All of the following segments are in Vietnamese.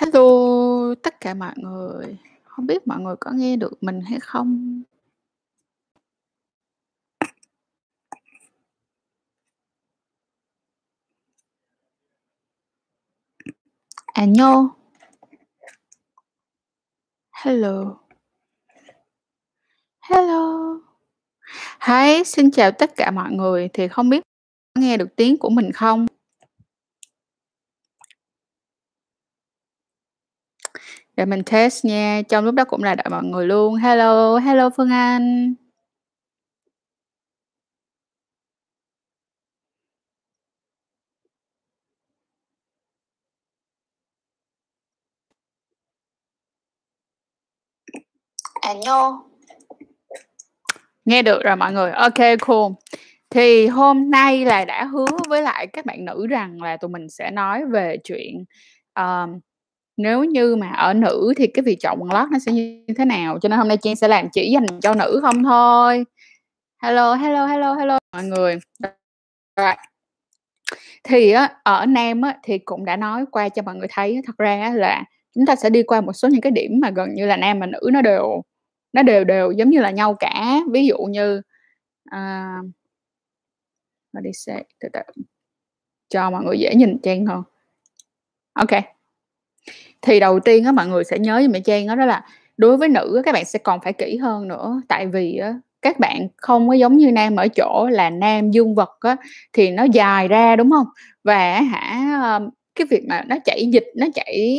Hello tất cả mọi người, không biết mọi người có nghe được mình hay không? À, 안녕. Hello. Hello. Hi, xin chào tất cả mọi người, thì không biết có nghe được tiếng của mình không? Để mình test nha, trong lúc đó cũng là đợi mọi người luôn. Hello, hello Phương Anh. 안녕. Nghe được rồi mọi người, kê, cool. Thì hôm nay là đã hứa với lại các bạn nữ rằng là tụi mình sẽ nói về chuyện, ờm, nếu như mà ở nữ thì cái việc chọn quần lót nó sẽ như thế nào, cho nên hôm nay Trang sẽ làm chỉ dành cho nữ không thôi. Hello, hello, hello, hello mọi người. Rồi. Thì á, ở nam á, thì cũng đã nói qua cho mọi người thấy, thật ra là chúng ta sẽ đi qua một số những cái điểm mà gần như là nam và nữ nó đều nó đều đều giống như là nhau cả. Ví dụ như, uh, đi xe từ từ, cho mọi người dễ nhìn Trang hơn. ok. Thì đầu tiên á, mọi người sẽ nhớ giùm mẹ Trang đó, đó là đối với nữ á, các bạn sẽ còn phải kỹ hơn nữa, tại vì á, các bạn không có giống như nam ở chỗ là nam dương vật á, thì nó dài ra, đúng không? Và hả, ờ, cái việc mà nó chảy dịch, nó chảy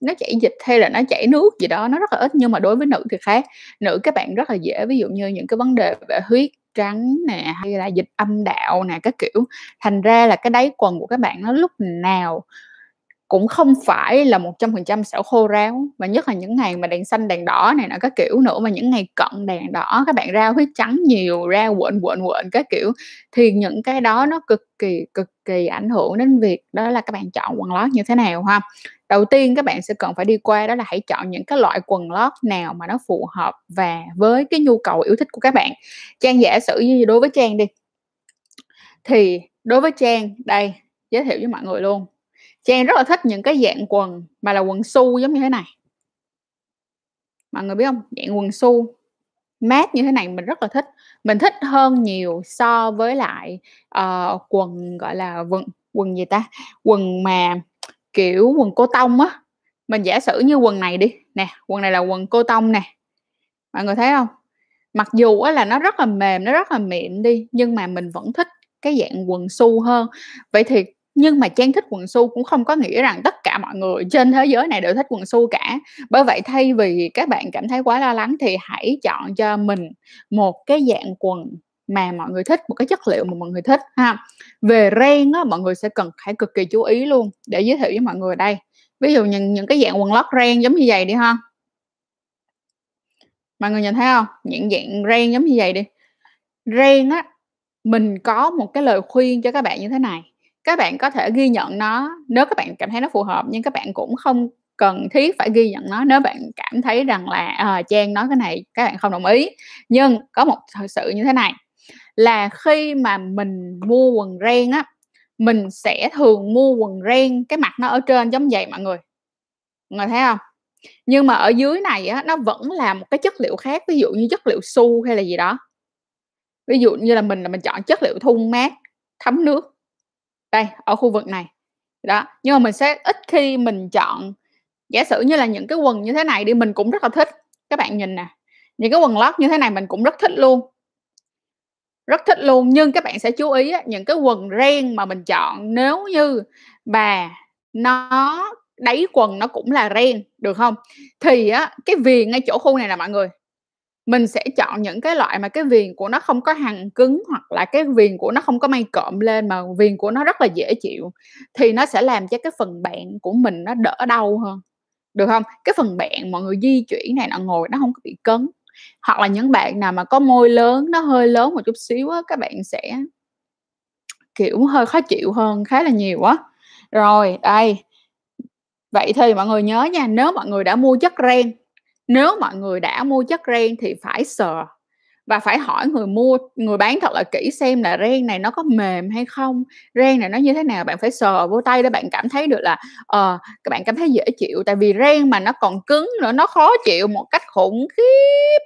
nó chảy dịch hay là nó chảy nước gì đó nó rất là ít, nhưng mà đối với nữ thì khác. Nữ các bạn rất là dễ, ví dụ như những cái vấn đề về huyết trắng nè, hay là dịch âm đạo nè, các kiểu, thành ra là cái đáy quần của các bạn nó lúc nào cũng không phải là 100% sẽ khô ráo, và nhất là những ngày mà đèn xanh, đèn đỏ này nọ các kiểu nữa, mà những ngày cận đèn đỏ các bạn ra huyết trắng nhiều, ra quện, quện, quện các kiểu, thì những cái đó nó cực kỳ, cực kỳ ảnh hưởng đến việc đó là các bạn chọn quần lót như thế nào ha. Đầu tiên các bạn sẽ cần phải đi qua đó là hãy chọn những cái loại quần lót nào mà nó phù hợp và với cái nhu cầu yêu thích của các bạn. Trang giả sử như đối với Trang đi thì đối với Trang, đây, giới thiệu với mọi người luôn, Trang rất là thích những cái dạng quần mà là quần su giống như thế này. Mọi người biết không Dạng quần su mát như thế này mình rất là thích, mình thích hơn nhiều so với lại, uh, quần, gọi là, quần quần gì ta? Quần mà, kiểu, quần cô-tông á. Mình giả sử như quần này đi, nè, quần này là quần cô-tông nè, mọi người thấy không Mặc dù á là nó rất là mềm, nó rất là mịn đi, nhưng mà mình vẫn thích cái dạng quần su hơn. Vậy thì nhưng mà Trang thích quần su cũng không có nghĩa rằng tất cả mọi người trên thế giới này đều thích quần su cả. Bởi vậy thay vì các bạn cảm thấy quá lo lắng thì hãy chọn cho mình một cái dạng quần mà mọi người thích, một cái chất liệu mà mọi người thích ha. Về ren á, mọi người sẽ cần phải cực kỳ chú ý luôn, để giới thiệu với mọi người đây. Ví dụ những những cái dạng quần lót ren giống như vậy đi ha. Mọi người nhìn thấy không? Những dạng ren giống như vậy đi. Ren á, mình có một cái lời khuyên cho các bạn như thế này, các bạn có thể ghi nhận nó nếu các bạn cảm thấy nó phù hợp, nhưng các bạn cũng không cần thiết phải ghi nhận nó nếu bạn cảm thấy rằng là, à, Trang nói cái này các bạn không đồng ý. Nhưng có một thật sự như thế này, là khi mà mình mua quần ren á, mình sẽ thường mua quần ren cái mặt nó ở trên giống vậy mọi người. Mọi người thấy không Nhưng mà ở dưới này á, nó vẫn là một cái chất liệu khác, ví dụ như chất liệu su hay là gì đó. Ví dụ như là mình là mình chọn chất liệu thun mát, thấm nước. Đây, ở khu vực này. Đó, nhưng mà mình sẽ ít khi mình chọn giả sử như là những cái quần như thế này đi, mình cũng rất là thích. Các bạn nhìn nè, những cái quần lót như thế này mình cũng rất thích luôn. Rất thích luôn, nhưng các bạn sẽ chú ý á, những cái quần ren mà mình chọn nếu như bà nó đáy quần nó cũng là ren, được không Thì á, cái viền ngay chỗ khu này là mọi người, mình sẽ chọn những cái loại mà cái viền của nó không có hằn cứng, hoặc là cái viền của nó không có may cộm lên mà viền của nó rất là dễ chịu, thì nó sẽ làm cho cái phần bạn của mình nó đỡ đau hơn, được không? Cái phần bạn mọi người di chuyển này nó ngồi nó không có bị cấn. Hoặc là những bạn nào mà có môi lớn, nó hơi lớn một chút xíu á, các bạn sẽ kiểu, hơi khó chịu hơn khá là nhiều á. Rồi, đây. Vậy thì mọi người nhớ nha, nếu mọi người đã mua chất ren nếu mọi người đã mua chất ren thì phải sờ, và phải hỏi người mua, người bán thật là kỹ xem là ren này nó có mềm hay không, ren này nó như thế nào, bạn phải sờ vô tay để bạn cảm thấy được là, ờ, các bạn cảm thấy dễ chịu, tại vì ren mà nó còn cứng nữa nó khó chịu một cách khủng khiếp.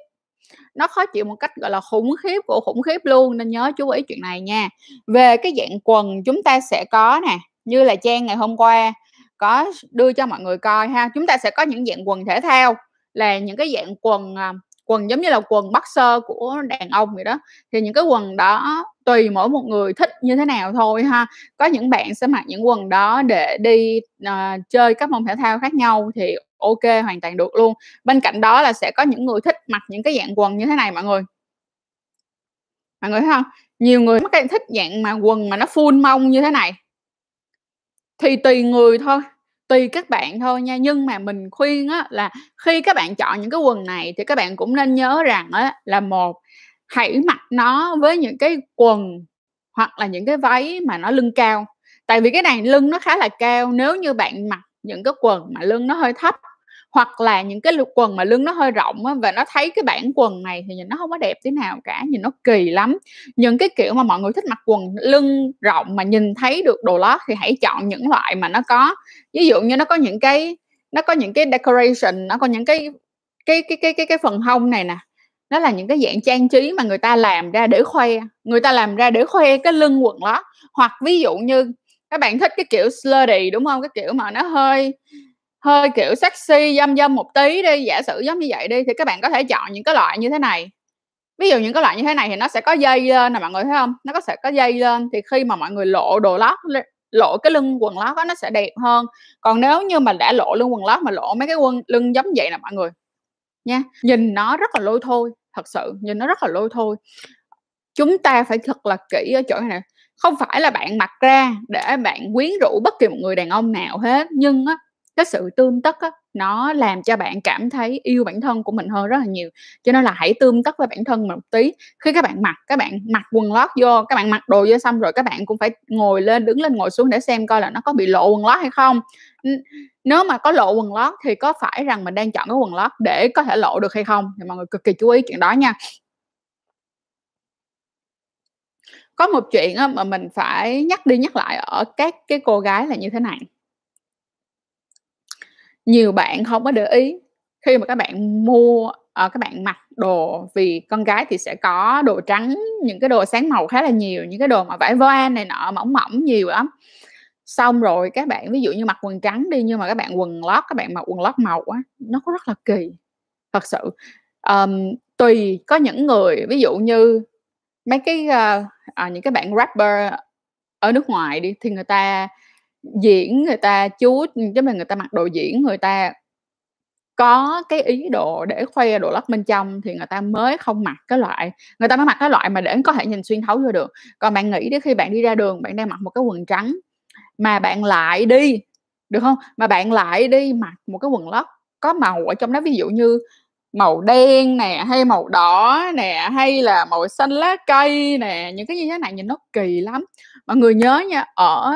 Nó khó chịu một cách, gọi là, khủng khiếp của khủng khiếp luôn, nên nhớ chú ý chuyện này nha. Về cái dạng quần chúng ta sẽ có nè, như là Trang ngày hôm qua có đưa cho mọi người coi ha, chúng ta sẽ có những dạng quần thể thao, là những cái dạng quần, à, quần giống như là quần boxer của đàn ông vậy đó. Thì những cái quần đó tùy mỗi một người thích như thế nào thôi ha. Có những bạn sẽ mặc những quần đó để đi, uh, chơi các môn thể thao khác nhau thì OK, hoàn toàn được luôn. Bên cạnh đó là sẽ có những người thích mặc những cái dạng quần như thế này mọi người. Mọi người thấy không Nhiều người mắc thích dạng mà quần mà nó full mông như thế này. Thì tùy người thôi, tùy các bạn thôi nha, nhưng mà mình khuyên á là khi các bạn chọn những cái quần này thì các bạn cũng nên nhớ rằng á là một, hãy mặc nó với những cái quần hoặc là những cái váy mà nó lưng cao. Tại vì cái này lưng nó khá là cao, nếu như bạn mặc những cái quần mà lưng nó hơi thấp, hoặc là những cái quần mà lưng nó hơi rộng á và nó thấy cái bản quần này thì nhìn nó không có đẹp tí nào cả, nhìn nó kỳ lắm. Những cái kiểu mà mọi người thích mặc quần lưng rộng mà nhìn thấy được đồ lót thì hãy chọn những loại mà nó có ví dụ như nó có những cái nó có những cái decoration, nó có những cái cái cái cái cái cái phần hông này nè, nó là những cái dạng trang trí mà người ta làm ra để khoe, người ta làm ra để khoe cái lưng quần lót. Hoặc ví dụ như các bạn thích cái kiểu slutty, đúng không Cái kiểu mà nó hơi hơi, kiểu, sexy, dâm dâm một tí đi, giả sử giống như vậy đi, thì các bạn có thể chọn những cái loại như thế này. Ví dụ những cái loại như thế này thì nó sẽ có dây lên nè mọi người thấy không Nó có sẽ có dây lên thì khi mà mọi người lộ đồ lót lộ cái lưng quần lót đó nó sẽ đẹp hơn. Còn nếu như mà đã lộ lưng quần lót mà lộ mấy cái quần lưng giống vậy nè mọi người, nha, nhìn nó rất là lôi thôi, thật sự, nhìn nó rất là lôi thôi. Chúng ta phải thật là kỹ ở chỗ này không phải là bạn mặc ra để bạn quyến rũ bất kỳ một người đàn ông nào hết, nhưng á cái sự tươm tất á, nó làm cho bạn cảm thấy yêu bản thân của mình hơn rất là nhiều. Cho nên là hãy tươm tất với bản thân mình một tí. Khi các bạn mặc, các bạn mặc quần lót vô, các bạn mặc đồ vô xong rồi các bạn cũng phải ngồi lên, đứng lên, ngồi xuống để xem coi là nó có bị lộ quần lót hay không. Nếu mà có lộ quần lót thì có phải rằng mình đang chọn cái quần lót để có thể lộ được hay không? Thì mọi người cực kỳ chú ý chuyện đó nha. Có một chuyện mà mình phải nhắc đi nhắc lại ở các cái cô gái là như thế này. Nhiều bạn không có để ý, khi mà các bạn mua uh, các bạn mặc đồ vì con gái thì sẽ có đồ trắng, những cái đồ sáng màu khá là nhiều, những cái đồ mà vải voan này nọ mỏng mỏng nhiều lắm. Xong rồi các bạn ví dụ như mặc quần trắng đi, nhưng mà các bạn quần lót các bạn mặc quần lót màu á, nó có rất là kỳ, thật sự. um, tùy có những người ví dụ như mấy cái, uh, ờ, những cái bạn rapper ở nước ngoài đi, thì người ta diễn, người ta chú chứ mà người ta mặc đồ diễn, người ta có cái ý đồ để khoe đồ lót bên trong thì người ta mới không mặc cái loại người ta mới mặc cái loại mà để có thể nhìn xuyên thấu vô được. Còn bạn nghĩ đến khi bạn đi ra đường, bạn đang mặc một cái quần trắng mà bạn lại đi được không Mà bạn lại đi mặc một cái quần lót có màu ở trong đó, ví dụ như màu đen nè, hay màu đỏ nè, hay là màu xanh lá cây nè, những cái như thế này nhìn nó kỳ lắm. Mọi người nhớ nha, ở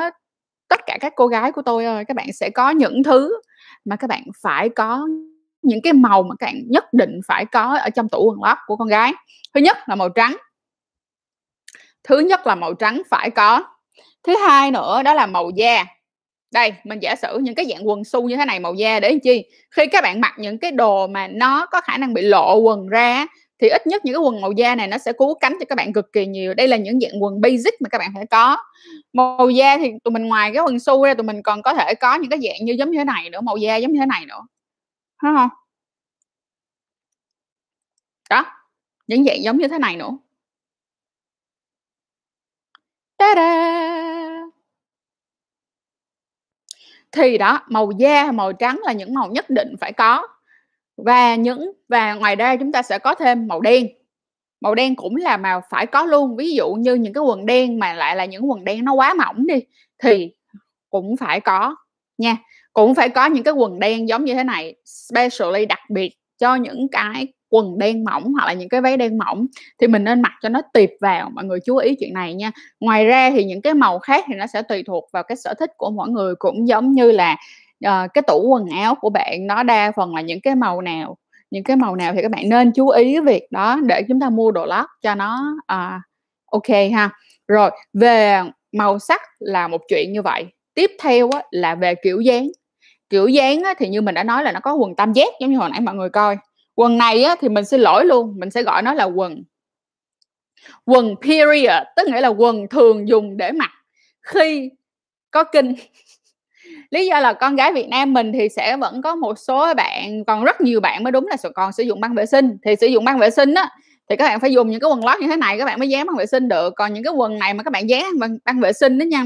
tất cả các cô gái của tôi ơi, các bạn sẽ có những thứ mà các bạn phải có, những cái màu mà các bạn nhất định phải có ở trong tủ quần lót của con gái. Thứ nhất là màu trắng. Thứ nhất là màu trắng phải có. Thứ hai nữa đó là màu da. Đây, mình giả sử những cái dạng quần su như thế này màu da để làm chi? Khi các bạn mặc những cái đồ mà nó có khả năng bị lộ quần ra thì ít nhất những cái quần màu da này nó sẽ cứu cánh cho các bạn cực kỳ nhiều. Đây là những dạng quần basic mà các bạn phải có. Màu da thì tụi mình ngoài cái quần su ra, tụi mình còn có thể có những cái dạng như giống như thế này nữa, màu da giống như thế này nữa. Thấy không Đó, những dạng giống như thế này nữa. Ta-da! Thì đó, màu da, màu trắng là những màu nhất định phải có. Và những và ngoài ra chúng ta sẽ có thêm màu đen. Màu đen cũng là màu phải có luôn. Ví dụ như những cái quần đen mà lại là những quần đen nó quá mỏng đi, thì cũng phải có nha. Cũng phải có những cái quần đen giống như thế này, specially đặc biệt cho những cái quần đen mỏng hoặc là những cái váy đen mỏng thì mình nên mặc cho nó tiệp vào, mọi người chú ý chuyện này nha. Ngoài ra thì những cái màu khác thì nó sẽ tùy thuộc vào cái sở thích của mỗi người, cũng giống như là, ờ, cái tủ quần áo của bạn nó đa phần là những cái màu nào. những cái màu nào thì các bạn nên chú ý việc đó để chúng ta mua đồ lót cho nó à, ok ha. Rồi về màu sắc là một chuyện như vậy. Tiếp theo á, là về kiểu dáng. Kiểu dáng á, thì như mình đã nói là nó có quần tam giác giống như hồi nãy mọi người coi. Quần này á, thì mình xin lỗi luôn mình sẽ gọi nó là quần. Quần period tức nghĩa là quần thường dùng để mặc khi có kinh lý do là con gái Việt Nam mình thì sẽ vẫn có một số bạn còn rất nhiều bạn mới đúng là còn sử dụng băng vệ sinh. Thì sử dụng băng vệ sinh á thì các bạn phải dùng những cái quần lót như thế này các bạn mới dán băng vệ sinh được. Còn những cái quần này mà các bạn dán băng, băng vệ sinh đó nha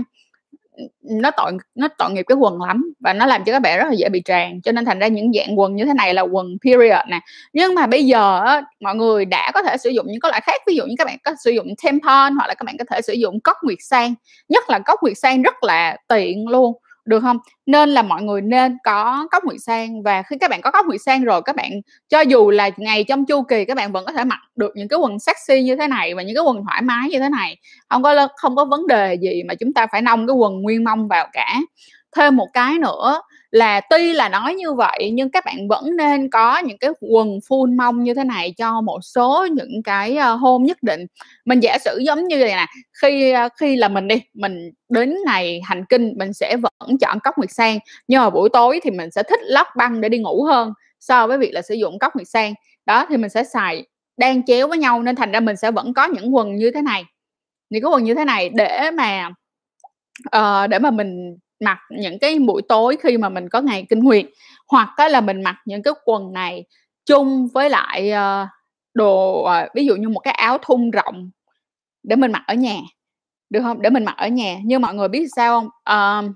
nó tội nó tội nghiệp cái quần lắm và nó làm cho các bạn rất là dễ bị tràn. Cho nên thành ra những dạng quần như thế này là quần period nè. Nhưng mà bây giờ á, mọi người đã có thể sử dụng những cái loại khác. Ví dụ như các bạn có sử dụng tampon hoặc là các bạn có thể sử dụng cốc nguyệt sang. Nhất là cốc nguyệt sang rất là tiện luôn được không? Nên là mọi người nên có cốc nguyệt sang và khi các bạn có cốc nguyệt sang rồi, các bạn cho dù là ngày trong chu kỳ, các bạn vẫn có thể mặc được những cái quần sexy như thế này và những cái quần thoải mái như thế này. Không có không có vấn đề gì mà chúng ta phải nông cái quần nguyên mông vào cả. Thêm một cái nữa là tuy là nói như vậy nhưng các bạn vẫn nên có những cái quần full mông như thế này cho một số những cái ờ, hôm nhất định. Mình giả sử giống như này nè khi ờ, khi là mình đi mình đến ngày hành kinh mình sẽ vẫn chọn cốc nguyệt sang nhưng mà buổi tối thì mình sẽ thích lót băng để đi ngủ hơn so với việc là sử dụng cốc nguyệt sang. Đó thì mình sẽ xài đang chéo với nhau nên thành ra mình sẽ vẫn có những quần như thế này. Những cái quần như thế này để mà uh, để mà mình mặc những cái buổi tối khi mà mình có ngày kinh nguyệt hoặc á là mình mặc những cái quần này chung với lại uh, đồ uh, ví dụ như một cái áo thun rộng để mình mặc ở nhà được không? Để mình mặc ở nhà. Nhưng mọi người biết sao không? Uh,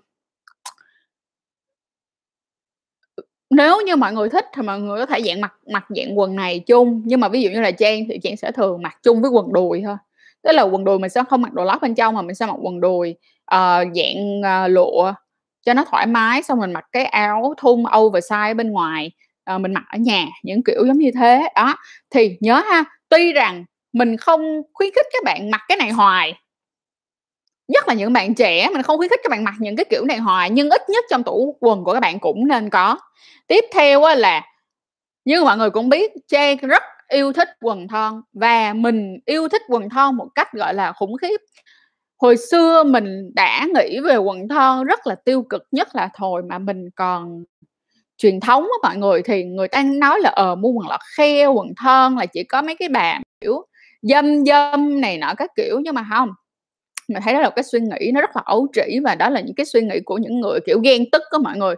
nếu như mọi người thích thì mọi người có thể dạng mặc mặc dạng quần này chung. Nhưng mà ví dụ như là trang thì trang sẽ thường mặc chung với quần đùi thôi. Tức là quần đùi mình sẽ không mặc đồ lót bên trong mà mình sẽ mặc quần đùi uh, dạng uh, lụa cho nó thoải mái xong mình mặc cái áo thun oversize bên ngoài uh, mình mặc ở nhà những kiểu giống như thế. Đó thì nhớ ha tuy rằng mình không khuyến khích các bạn mặc cái này hoài nhất là những bạn trẻ mình không khuyến khích các bạn mặc những cái kiểu này hoài nhưng ít nhất trong tủ quần của các bạn cũng nên có. Tiếp theo là như mọi người cũng biết Trang rất yêu thích quần thon và mình yêu thích quần thon một cách gọi là khủng khiếp hồi xưa mình đã nghĩ về quần thon rất là tiêu cực nhất là thời mà mình còn truyền thống á mọi người thì người ta nói là ờ mua quần lọt khe quần thon là chỉ có mấy cái bà kiểu dâm dâm này nọ các kiểu. Nhưng mà không mình thấy đó là cái suy nghĩ nó rất là ấu trĩ và đó là những cái suy nghĩ của những người kiểu ghen tức của mọi người.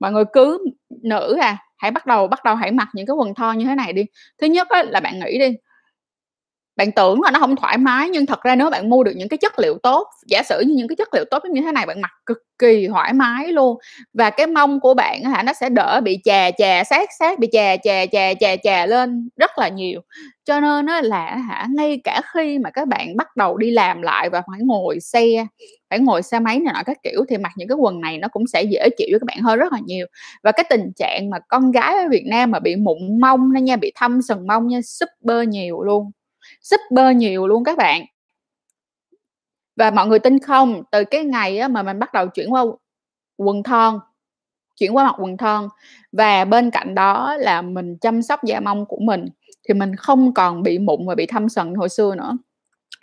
Mọi người cứ nữ à hãy bắt đầu bắt đầu hãy mặc những cái quần thon như thế này đi. Thứ nhất á, là bạn nghĩ đi bạn tưởng là nó không thoải mái, nhưng thật ra nếu bạn mua được những cái chất liệu tốt, giả sử như những cái chất liệu tốt như thế này, bạn mặc cực kỳ thoải mái luôn. Và cái mông của bạn hả, nó sẽ đỡ bị chà chà, sát sát bị chà chà chà chà chà lên rất là nhiều. Cho nên nó là hả, ngay cả khi mà các bạn bắt đầu đi làm lại và phải ngồi xe, phải ngồi xe máy này nọ các kiểu, thì mặc những cái quần này nó cũng sẽ dễ chịu với các bạn hơn rất là nhiều. Và cái tình trạng mà con gái ở Việt Nam mà bị mụn mông nó nha, bị thâm sừng mông nha, super nhiều luôn super nhiều luôn các bạn. Và mọi người tin không, từ cái ngày mà mình bắt đầu chuyển qua quần thon, chuyển qua mặc quần thon, và bên cạnh đó là mình chăm sóc da mông của mình, thì mình không còn bị mụn và bị thâm sần hồi xưa nữa.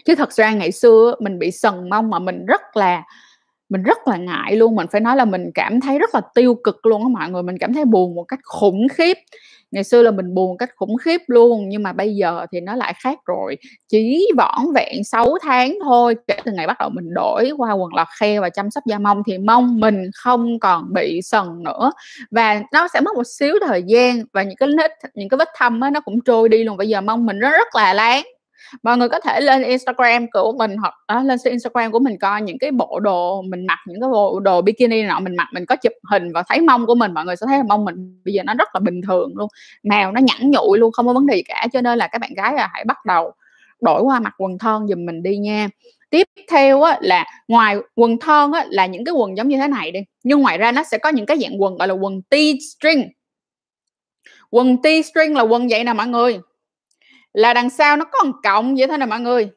Chứ thật ra ngày xưa mình bị sần mông mà mình rất là, mình rất là ngại luôn. Mình phải nói là mình cảm thấy rất là tiêu cực luôn á mọi người. Mình cảm thấy buồn một cách khủng khiếp ngày xưa là mình buồn cách khủng khiếp luôn nhưng mà bây giờ thì nó lại khác rồi. Chỉ vỏn vẹn 6 tháng thôi kể từ ngày bắt đầu mình đổi qua quần lọt khe và chăm sóc da mông thì mông mình không còn bị sần nữa. Và nó sẽ mất một xíu thời gian và những cái nít những cái vết thâm á, nó cũng trôi đi luôn. Bây giờ mông mình nó rất là láng mọi người có thể lên Instagram của mình hoặc à, lên Instagram của mình coi những cái bộ đồ mình mặc những cái bộ đồ bikini nọ mình mặc mình có chụp hình và thấy mông của mình mọi người sẽ thấy là mông mình bây giờ nó rất là bình thường luôn nào nó nhẵn nhụi luôn không có vấn đề gì cả cho nên là các bạn gái là hãy bắt đầu đổi qua mặc quần thon giùm mình đi nha. Tiếp theo á, là ngoài quần thon á, là những cái quần giống như thế này đi nhưng ngoài ra nó sẽ có những cái dạng quần gọi là quần T string quần T string là quần vậy nè mọi người là đằng sau nó có một cộng vậy thôi nè mọi người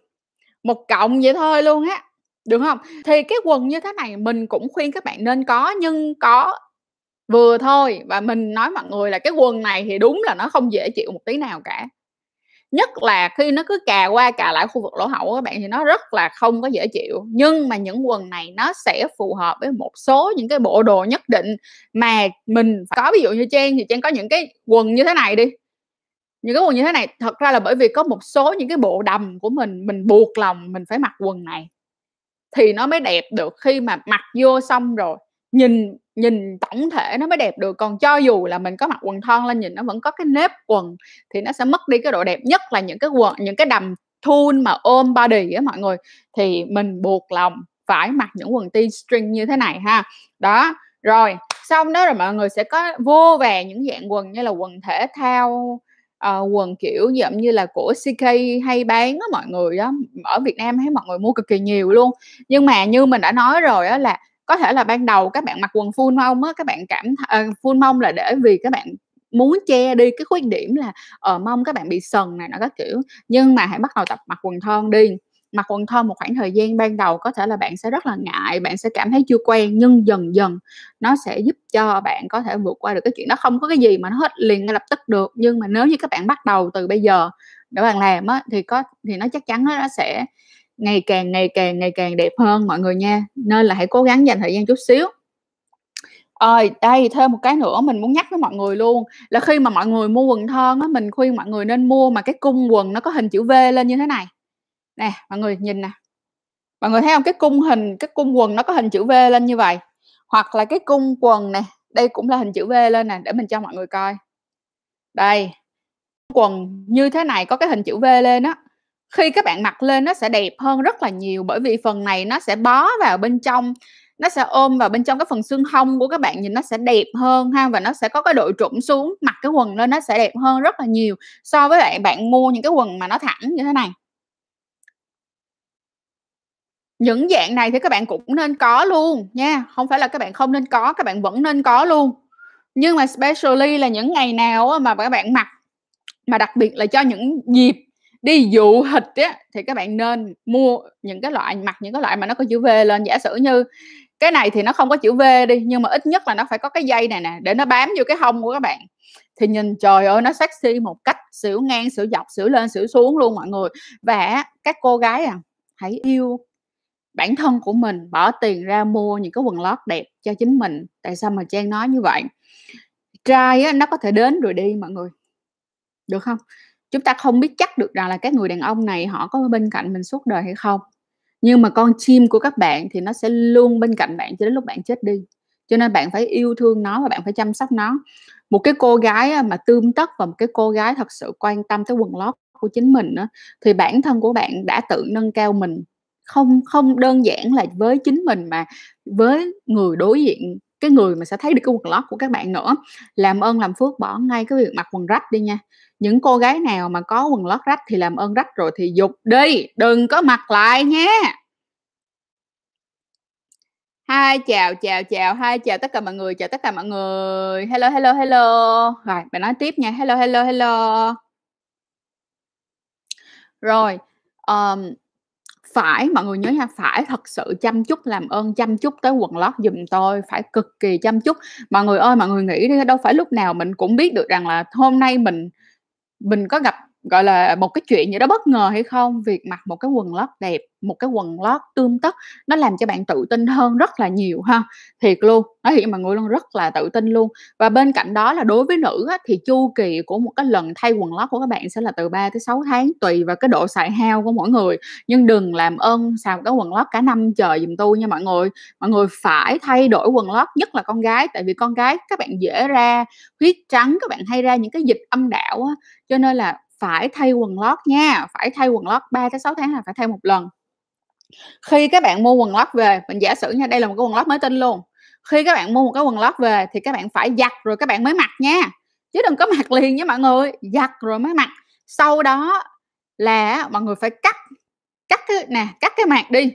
một cộng vậy thôi luôn á được không thì cái quần như thế này mình cũng khuyên các bạn nên có nhưng có Vừa thôi và mình nói mọi người là cái quần này thì đúng là nó không dễ chịu một tí nào cả. Nhất là khi nó cứ cà qua cà lại khu vực lỗ hậu của các bạn thì nó rất là không có dễ chịu. Nhưng mà những quần này nó sẽ phù hợp với một số những cái bộ đồ nhất định mà mình có. Ví dụ như Trang thì Trang có những cái quần như thế này đi, những cái quần như thế này, thật ra là bởi vì có một số những cái bộ đầm của mình, mình buộc lòng mình phải mặc quần này thì nó mới đẹp được. Khi mà mặc vô xong rồi, nhìn nhìn tổng thể nó mới đẹp được. Còn cho dù là mình có mặc quần thon lên nhìn nó vẫn có cái nếp quần thì nó sẽ mất đi cái độ đẹp. Nhất là những cái quần những cái đầm thun mà ôm body á mọi người, thì mình buộc lòng phải mặc những quần tee string như thế này ha. Đó, rồi, xong đó rồi mọi người sẽ có vô về những dạng quần như là quần thể thao, uh, quần, kiểu, dạng như là của CK hay bán á mọi người đó ở Việt Nam thấy mọi người mua cực kỳ nhiều luôn. Nhưng mà như mình đã nói rồi á là có thể là ban đầu các bạn mặc quần full mông á, các bạn cảm th uh, full mông là để vì các bạn muốn che đi cái khuyết điểm là, ờ, mông các bạn bị sần này nó các kiểu. Nhưng mà hãy bắt đầu tập mặc quần thon đi, mặc quần thon một khoảng thời gian ban đầu có thể là bạn sẽ rất là ngại, bạn sẽ cảm thấy chưa quen, nhưng dần dần nó sẽ giúp cho bạn có thể vượt qua được cái chuyện đó. Không có cái gì mà nó hết liền ngay lập tức được, nhưng mà nếu như các bạn bắt đầu từ bây giờ để bạn làm á, thì có thì nó chắc chắn nó sẽ ngày càng, ngày càng, ngày càng đẹp hơn mọi người nha. Nên là hãy cố gắng dành thời gian chút xíu. Rồi, đây, thêm một cái nữa mình muốn nhắc với mọi người luôn, là khi mà mọi người mua quần thon á, mình khuyên mọi người nên mua mà cái cung quần nó có hình chữ V lên như thế này. Nè, mọi người nhìn nè. Mọi người thấy không Cái cung hình cái cung quần nó có hình chữ V lên như vậy hoặc là cái cung quần nè, đây cũng là hình chữ V lên nè, để mình cho mọi người coi. Đây, quần như thế này có cái hình chữ V lên á, khi các bạn mặc lên nó sẽ đẹp hơn rất là nhiều, bởi vì phần này nó sẽ bó vào bên trong, nó sẽ ôm vào bên trong cái phần xương hông của các bạn, nhìn nó sẽ đẹp hơn ha, và nó sẽ có cái độ trũng xuống, mặc cái quần lên nó sẽ đẹp hơn rất là nhiều so với lại bạn mua những cái quần mà nó thẳng như thế này. Những dạng này thì các bạn cũng nên có luôn nha, không phải là các bạn không nên có, các bạn vẫn nên có luôn. Nhưng mà specially là những ngày nào mà các bạn mặc, mà đặc biệt là cho những dịp đi dụ hịch á, thì các bạn nên mua những cái loại mặc những cái loại mà nó có chữ V lên. Giả sử như cái này thì nó không có chữ V đi, nhưng mà ít nhất là nó phải có cái dây này nè, để nó bám vô cái hông của các bạn. Thì nhìn, trời ơi, nó sexy một cách xỉu ngang, xỉu dọc, xỉu lên, xỉu xuống luôn mọi người. Và các cô gái à, hãy yêu bản thân của mình, bỏ tiền ra mua những cái quần lót đẹp cho chính mình. Tại sao mà Trang nói như vậy? Trai á, nó có thể đến rồi đi mọi người, được không Chúng ta không biết chắc được rằng là các người đàn ông này họ có bên cạnh mình suốt đời hay không. Nhưng mà con chim của các bạn thì nó sẽ luôn bên cạnh bạn cho đến lúc bạn chết đi. Cho nên bạn phải yêu thương nó và bạn phải chăm sóc nó. Một cái cô gái mà tươm tất và một cái cô gái thật sự quan tâm tới quần lót của chính mình đó, thì bản thân của bạn đã tự nâng cao mình. Không không đơn giản là với chính mình mà với người đối diện, cái người mà sẽ thấy được cái quần lót của các bạn nữa. Làm ơn làm phước bỏ ngay cái việc mặc quần rách đi nha. Những cô gái nào mà có quần lót rách thì làm ơn rách rồi thì giục đi, đừng có mặc lại nha. hai chào, chào, chào, hai chào tất cả mọi người, chào tất cả mọi người. Hello, hello, hello. Rồi, mình nói tiếp nha. Hello, hello, hello. Rồi, um, phải mọi người nhớ nha, phải thật sự chăm chút, làm ơn chăm chút tới quần lót giùm tôi, phải cực kỳ chăm chút. Mọi người ơi, mọi người nghĩ đi, đâu phải lúc nào mình cũng biết được rằng là hôm nay mình mình có gặp, gọi là, một cái chuyện gì đó bất ngờ hay không. Việc mặc một cái quần lót đẹp, một cái quần lót tươm tất nó làm cho bạn tự tin hơn rất là nhiều ha. Thiệt luôn, nói thiệt mà người luôn, rất là tự tin luôn. Và bên cạnh đó là đối với nữ á, thì chu kỳ của một cái lần thay quần lót của các bạn sẽ là từ 3 tới 6 tháng, tùy vào cái độ xài hao của mỗi người. Nhưng đừng làm ơn xài một cái quần lót cả năm trời giùm tôi nha mọi người. Mọi người phải thay đổi quần lót, nhất là con gái, tại vì con gái các bạn dễ ra huyết trắng, các bạn hay ra những cái dịch âm đạo á, cho nên là phải thay quần lót nha, phải thay quần lót 3 tới 6 tháng là phải thay một lần. Khi các bạn mua quần lót về, mình giả sử nha, đây là một cái quần lót mới tinh luôn. Khi các bạn mua một cái quần lót về thì các bạn phải giặt rồi các bạn mới mặc nha, chứ đừng có mặc liền nha mọi người, giặt rồi mới mặc. Sau đó là mọi người phải cắt cắt cái nè, cắt cái mạc đi,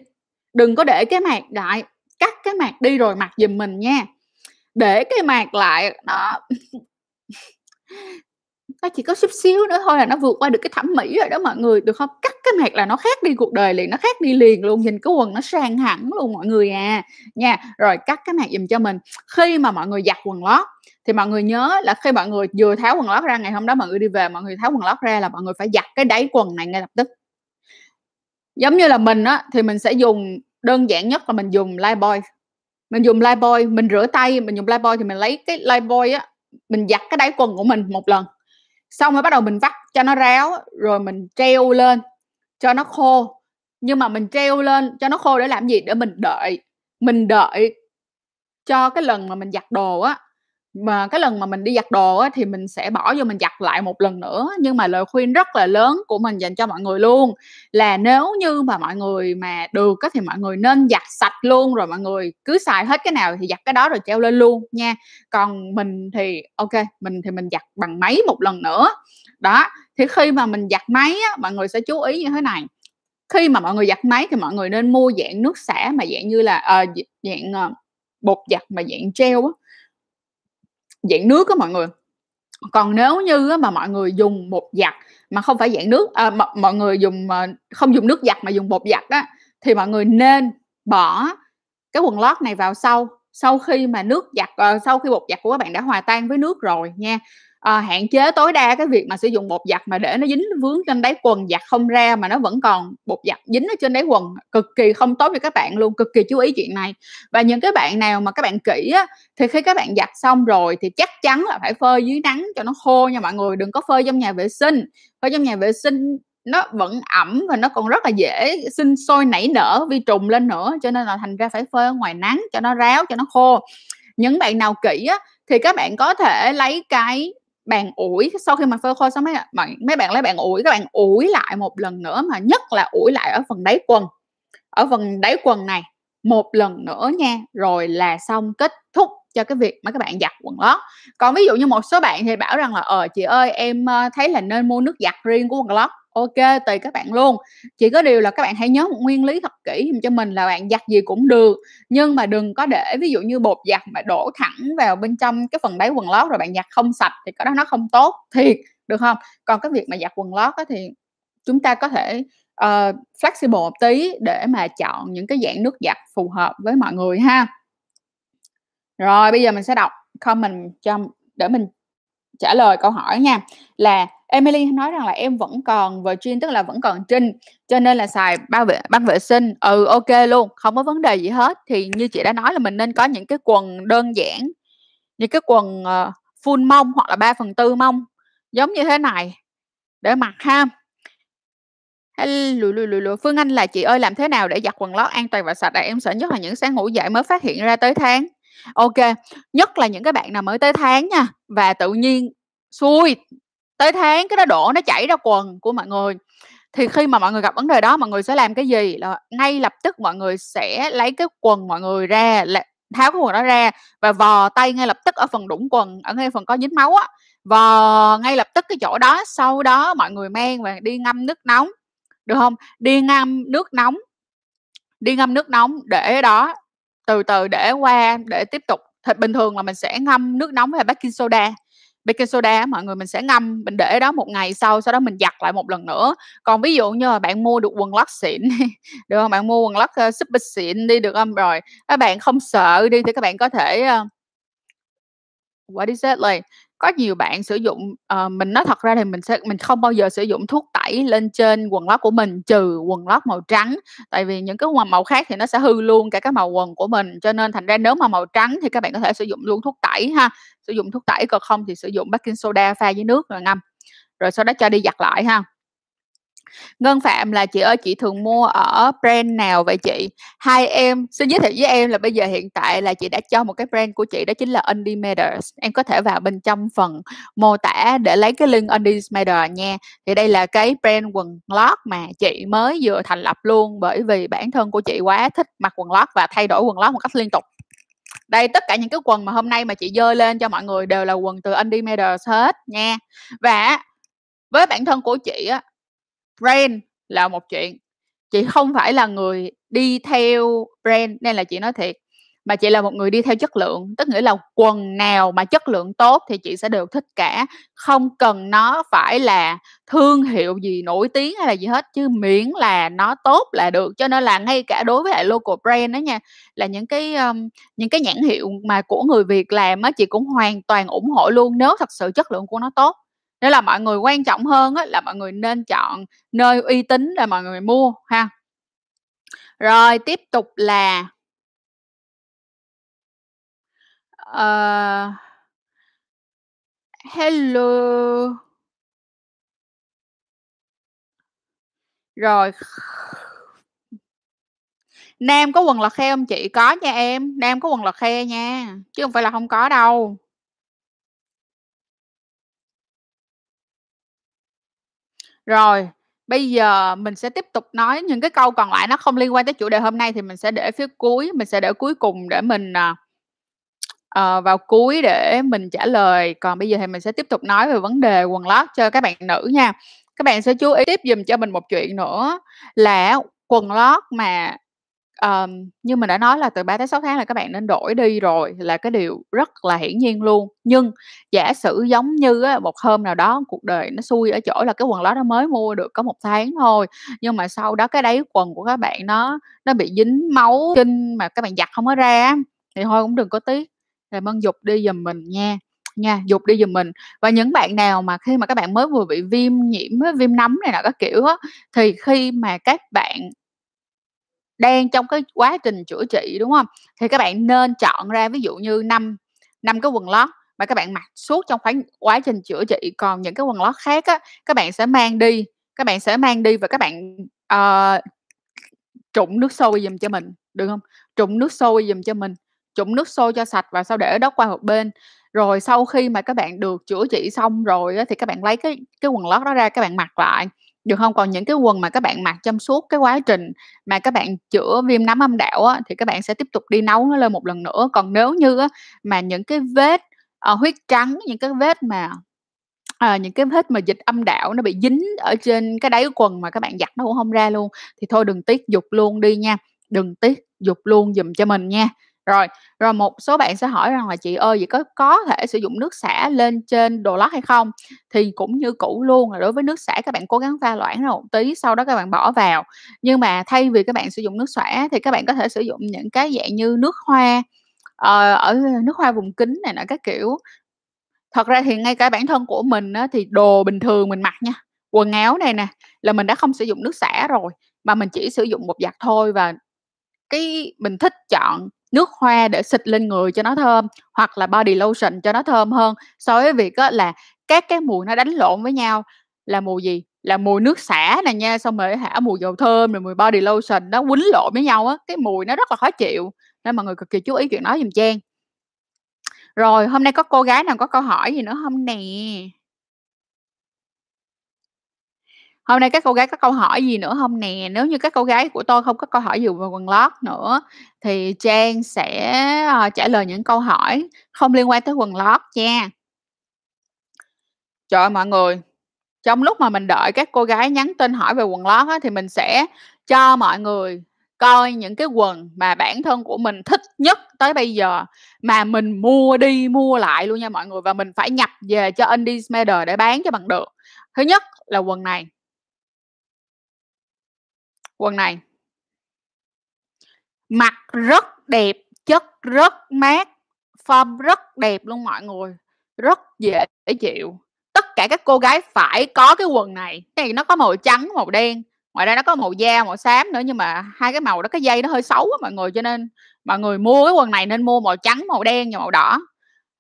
đừng có để cái mạc lại, cắt cái mạc đi rồi mặc giùm mình nha. Để cái mạc lại, đó nó chỉ có chút xíu nữa thôi là nó vượt qua được cái thẩm mỹ rồi đó mọi người, được không? Cắt cái mặt là nó khác đi cuộc đời liền, nó khác đi liền luôn, nhìn cái quần nó sang hẳn luôn mọi người à, nha. Rồi cắt cái mặt giùm cho mình. Khi mà mọi người giặt quần lót thì mọi người nhớ là khi mọi người vừa tháo quần lót ra ngày hôm đó mọi người đi về, mọi người tháo quần lót ra là mọi người phải giặt cái đáy quần này ngay lập tức. Giống như là mình á, thì mình sẽ dùng đơn giản nhất là mình dùng Lifebuoy. Mình dùng Lifebuoy, mình rửa tay, mình dùng Lifebuoy thì mình lấy cái Lifebuoy á, mình giặt cái đáy quần của mình một lần. Xong rồi bắt đầu mình vắt cho nó ráo, rồi mình treo lên cho nó khô. Nhưng mà mình treo lên cho nó khô để làm gì? Để mình đợi, mình đợi cho cái lần mà mình giặt đồ á, mà cái lần mà mình đi giặt đồ á, thì mình sẽ bỏ vô mình giặt lại một lần nữa. Nhưng mà lời khuyên rất là lớn của mình dành cho mọi người luôn là nếu như mà mọi người mà được á, thì mọi người nên giặt sạch luôn, rồi mọi người cứ xài hết cái nào thì giặt cái đó rồi treo lên luôn nha. Còn mình thì ok mình thì mình giặt bằng máy một lần nữa. Đó, thì khi mà mình giặt máy á, mọi người sẽ chú ý như thế này. Khi mà mọi người giặt máy thì mọi người nên mua dạng nước xả mà dạng như là, uh, dạng, uh, bột giặt mà dạng gel á dạng nước á mọi người. Còn nếu như á mà mọi người dùng bột giặt mà không phải dạng nước, à, m mọi người dùng, mà không dùng nước giặt mà dùng bột giặt á, thì mọi người nên bỏ cái quần lót này vào sau, sau khi mà nước giặt uh, sau khi bột giặt của các bạn đã hòa tan với nước rồi nha à, hạn chế tối đa cái việc mà sử dụng bột giặt mà để nó dính vướng trên đáy quần giặt không ra mà nó vẫn còn bột giặt dính ở trên đáy quần, cực kỳ không tốt cho các bạn luôn, cực kỳ chú ý chuyện này. Và những cái bạn nào mà các bạn kỹ á, thì khi các bạn giặt xong rồi thì chắc chắn là phải phơi dưới nắng cho nó khô nha mọi người, đừng có phơi trong nhà vệ sinh. Phơi trong nhà vệ sinh nó vẫn ẩm và nó còn rất là dễ sinh sôi nảy nở vi trùng lên nữa, cho nên là thành ra phải phơi ở ngoài nắng cho nó ráo, cho nó khô. Những bạn nào kỹ á, thì các bạn có thể lấy cái bàn ủi, sau khi mà phơi khô xong mấy bạn mấy bạn lấy bàn ủi, các bạn ủi lại một lần nữa mà nhất là ủi lại ở phần đáy quần. Ở phần đáy quần này, một lần nữa nha, rồi là xong, kết thúc cho cái việc mà các bạn giặt quần lót. Còn ví dụ như một số bạn thì bảo rằng là ờ chị ơi, em ờ, thấy là nên mua nước giặt riêng của quần lót ok tùy các bạn luôn. Chỉ có điều là các bạn hãy nhớ một nguyên lý thật kỹ cho mình là bạn giặt gì cũng được. Nhưng mà đừng có để ví dụ như bột giặt mà đổ thẳng vào bên trong cái phần đáy quần lót rồi bạn giặt không sạch thì cái đó nó không tốt thiệt được không? Còn cái việc mà giặt quần lót thì chúng ta có thể uh, flexible một tí để mà chọn những cái dạng nước giặt phù hợp với mọi người ha. Rồi bây giờ mình sẽ đọc comment cho để mình trả lời câu hỏi nha. Là Emily nói rằng là em vẫn còn Virgin tức là vẫn còn Trinh cho nên là xài bao vệ băng vệ sinh ừ ok luôn không có vấn đề gì hết thì như chị đã nói là mình nên có những cái quần đơn giản những cái quần uh, full mông hoặc là 3 phần tư mông giống như thế này để mặc ha Hello, lùi, lùi, lùi. Phương Anh là chị ơi làm thế nào để giặt quần lót an toàn và sạch à? Em sợ nhất là những sáng ngủ dậy mới phát hiện ra tới tháng. Ok, nhất là những cái bạn nào mới tới tháng nha và tự nhiên xui tới tháng cái nó đổ, nó chảy ra quần của mọi người. Thì khi mà mọi người gặp vấn đề đó, mọi người sẽ làm cái gì? Là ngay lập tức mọi người sẽ lấy cái quần mọi người ra tháo cái quần đó ra và vò tay ngay lập tức ở phần đũng quần, ở ngay phần có dính máu á. Vò ngay lập tức cái chỗ đó, sau đó mọi người mang và đi ngâm nước nóng, được không? Đi ngâm nước nóng, đi ngâm nước nóng để đó, từ từ để qua, để tiếp tục. Thịt bình thường là mình sẽ ngâm nước nóng hay baking soda baking soda mọi người mình sẽ ngâm mình để đó một ngày sau sau đó mình giặt lại một lần nữa. Còn ví dụ như là bạn mua được quần lót xịn được không? Bạn mua quần lót uh, super xịn đi được không? Rồi các bạn không sợ đi thì các bạn có thể uh, what is that like có nhiều bạn sử dụng uh, mình nói thật ra thì mình sẽ mình không bao giờ sử dụng thuốc tẩy lên trên quần lót của mình trừ quần lót màu trắng, tại vì những cái màu khác thì nó sẽ hư luôn cả cái màu quần của mình, cho nên thành ra nếu mà màu trắng thì các bạn có thể sử dụng luôn thuốc tẩy ha, sử dụng thuốc tẩy, còn không thì sử dụng baking soda pha với nước rồi ngâm, rồi sau đó cho đi giặt lại ha. Ngân Phạm là chị ơi, chị thường mua ở brand nào vậy chị? Hai em, xin giới thiệu với em là bây giờ hiện tại là chị đã cho một cái brand của chị đó chính là Undy Matters. Em có thể vào bên trong phần mô tả để lấy cái link Undy Matters nha. Thì đây là cái brand quần lót mà chị mới vừa thành lập luôn bởi vì bản thân của chị quá thích mặc quần lót và thay đổi quần lót một cách liên tục đây, tất cả những cái quần mà hôm nay mà chị dơi lên cho mọi người đều là quần từ Undie Matters hết nha và với bản thân của chị á brand là một chuyện chị không phải là người đi theo brand nên là chị nói thiệt mà chị là một người đi theo chất lượng, tức nghĩa là quần nào mà chất lượng tốt thì chị sẽ đều thích cả, không cần nó phải là thương hiệu gì nổi tiếng hay là gì hết, chứ miễn là nó tốt là được. Cho nên là ngay cả đối với lại local brand đó nha, là những cái, um, những cái nhãn hiệu mà của người Việt làm á, chị cũng hoàn toàn ủng hộ luôn nếu thật sự chất lượng của nó tốt. Nên là mọi người quan trọng hơn á là mọi người nên chọn nơi uy tín để mọi người mua ha. Rồi tiếp tục là uh, Hello. Rồi. Nam có quần lọt khe không chị? Có nha em, nam có quần lọt khe nha, chứ không phải là không có đâu. Rồi, bây giờ mình sẽ tiếp tục nói những cái câu còn lại nó không liên quan tới chủ đề hôm nay thì mình sẽ để phía cuối, mình sẽ để cuối cùng để mình, à à, vào cuối để mình trả lời. Còn bây giờ thì mình sẽ tiếp tục nói về vấn đề quần lót cho các bạn nữ nha. Các bạn sẽ chú ý tiếp dùm cho mình một chuyện nữa là quần lót mà, ờm, như mình đã nói là từ 3 tới 6 tháng là các bạn nên đổi đi rồi, là cái điều rất là hiển nhiên luôn. Nhưng giả sử giống như á, một hôm nào đó cuộc đời nó xui ở chỗ là cái quần lót đó mới mua được có 1 tháng thôi, nhưng mà sau đó cái đáy quần của các bạn nó nó bị dính máu kinh mà các bạn giặt không có ra á, thì thôi cũng đừng có tiếc, làm ơn giục đi giùm mình nha, nha, dục đi giùm mình. Và những bạn nào mà khi mà các bạn mới vừa bị viêm nhiễm viêm nấm này nọ các kiểu á, thì khi mà các bạn đang trong cái quá trình chữa trị, đúng không? Thì các bạn nên chọn ra ví dụ như 5 5 cái quần lót mà các bạn mặc suốt trong khoảng quá trình chữa trị, còn những cái quần lót khác á, các bạn sẽ mang đi, các bạn sẽ mang đi và các bạn, uh, trụng nước sôi giùm cho mình, được không? Trụng nước sôi giùm cho mình, trụng nước sôi cho sạch và sau để đó qua một bên. Rồi sau khi mà các bạn được chữa trị xong rồi á, thì các bạn lấy cái cái quần lót đó ra các bạn mặc lại, được không Còn những cái quần mà các bạn mặc trong suốt cái quá trình mà các bạn chữa viêm nấm âm đạo á, thì các bạn sẽ tiếp tục đi nấu nó lên một lần nữa. Còn nếu như á, mà những cái vết, ờ, huyết trắng, những cái vết mà, à, những cái vết mà dịch âm đạo nó bị dính ở trên cái đáy quần mà các bạn giặt nó cũng không ra luôn, thì thôi đừng tiếc giục luôn đi nha, đừng tiếc, giục luôn giùm cho mình nha. Rồi, rồi một số bạn sẽ hỏi rằng là "Chị ơi, vậy có có thể sử dụng nước xả lên trên đồ lót hay không?" Thì cũng như cũ luôn là đối với nước xả các bạn cố gắng pha loãng ra một tí, sau đó các bạn bỏ vào. Nhưng mà thay vì các bạn sử dụng nước xả thì các bạn có thể sử dụng những cái dạng như nước hoa, ờ, ở nước hoa vùng kính này nọ các kiểu. Thật ra thì ngay cả bản thân của mình á, thì đồ bình thường mình mặc nha, quần áo này nè, là mình đã không sử dụng nước xả rồi, mà mình chỉ sử dụng bột giặt thôi và cái mình thích chọn nước hoa để xịt lên người cho nó thơm, hoặc là body lotion cho nó thơm hơn so với việc á, là các cái mùi nó đánh lộn với nhau. Là mùi gì? Là mùi nước xả nè nha, xong rồi hả, mùi dầu thơm, rồi mùi body lotion nó quýnh lộn với nhau á, cái mùi nó rất là khó chịu, nên mọi người cực kỳ chú ý chuyện đó giùm Trang. Rồi, hôm nay có cô gái nào có câu hỏi gì nữa không nè? Hôm nay các cô gái có câu hỏi gì nữa không nè? Nếu như các cô gái của tôi không có câu hỏi gì về quần lót nữa thì Trang sẽ, uh, trả lời những câu hỏi không liên quan tới quần lót nha. Trời ơi, mọi người, trong lúc mà mình đợi các cô gái nhắn tin hỏi về quần lót á, thì mình sẽ cho mọi người coi những cái quần mà bản thân của mình thích nhất tới bây giờ, mà mình mua đi mua lại luôn nha mọi người, và mình phải nhập về cho Indiesmeder để bán cho bằng được. Thứ nhất là quần này. Quần này. Mặc rất đẹp, chất rất mát, form rất đẹp luôn mọi người, rất dễ chịu. Tất cả các cô gái phải có cái quần này, cái này nó có màu trắng, màu đen, ngoài ra nó có màu da, màu xám nữa, nhưng mà hai cái màu đó cái dây nó hơi xấu á mọi người, cho nên mọi người mua cái quần này nên mua màu trắng, màu đen và màu đỏ.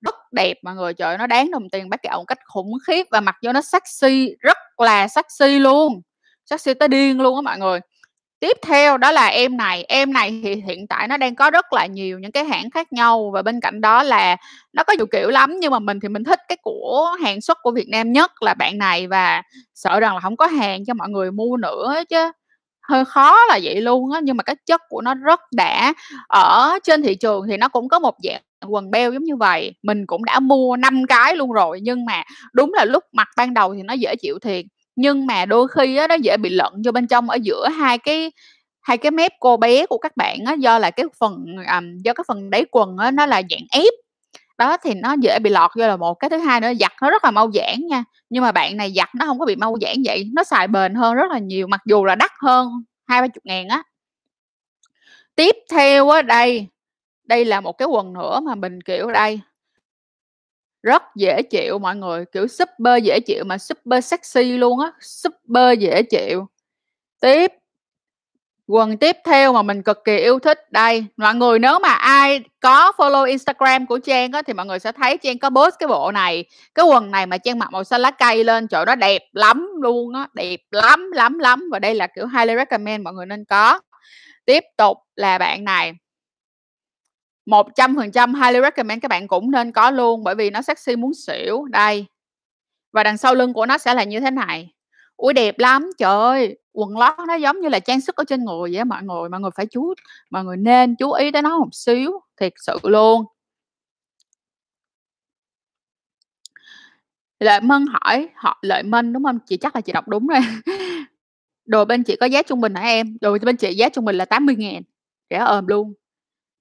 Rất đẹp mọi người, trời ơi, nó đáng đồng tiền bác gạo một cách khủng khiếp và mặc vô nó sexy, rất là sexy luôn, sexy tới điên luôn á mọi người. Tiếp theo đó là em này, em này thì hiện tại nó đang có rất là nhiều những cái hãng khác nhau và bên cạnh đó là nó có nhiều kiểu lắm, nhưng mà mình thì mình thích cái của hàng xuất của Việt Nam nhất là bạn này và sợ rằng là không có hàng cho mọi người mua nữa chứ, hơi khó là vậy luôn á, nhưng mà cái chất của nó rất đã. Ở trên thị trường thì nó cũng có một dạng quần beo giống như vậy. Mình cũng đã mua 5 cái luôn rồi, nhưng mà đúng là lúc mặc ban đầu thì nó dễ chịu thiệt, nhưng mà đôi khi á, nó dễ bị lẫn vô bên trong ở giữa hai cái hai cái mép cô bé của các bạn á, do là cái phần, um, do cái phần đáy quần á, nó là dạng ép. Đó, thì nó dễ bị lọt vô là một, cái thứ hai nữa giặt nó rất là mau giãn nha, nhưng mà bạn này giặt nó không có bị mau giãn vậy, nó xài bền hơn rất là nhiều, mặc dù là đắt hơn hai ba chục ngàn á. Tiếp theo á, đây, đây là một cái quần nữa mà mình, kiểu, đây rất dễ chịu mọi người, kiểu, super dễ chịu mà super sexy luôn á, super dễ chịu. Tiếp quần tiếp theo mà mình cực kỳ yêu thích, đây, mọi người nếu mà ai có follow Instagram của Trang á, thì mọi người sẽ thấy Trang có post cái bộ này, cái quần này mà Trang mặc màu xanh lá cây lên, trời đó nó đẹp lắm luôn á, đẹp lắm, lắm, lắm và đây là, kiểu, highly recommend mọi người nên có. Tiếp tục là bạn này. 100% highly recommend các bạn cũng nên có luôn, bởi vì nó sexy muốn xỉu, đây. Và đằng sau lưng của nó sẽ là như thế này. ui đẹp lắm, trời ơi, quần lót nó giống như là trang sức ở trên người vậy mọi người, mọi người phải chú mọi người nên chú ý tới nó một xíu, thiệt sự luôn. Lợi Mân hỏi họ Lợi Minh, đúng không Chị chắc là chị đọc đúng rồi. Đồ bên chị có giá trung bình hả em? Đồ bên chị giá trung bình là 80.000, rẻ ờm luôn.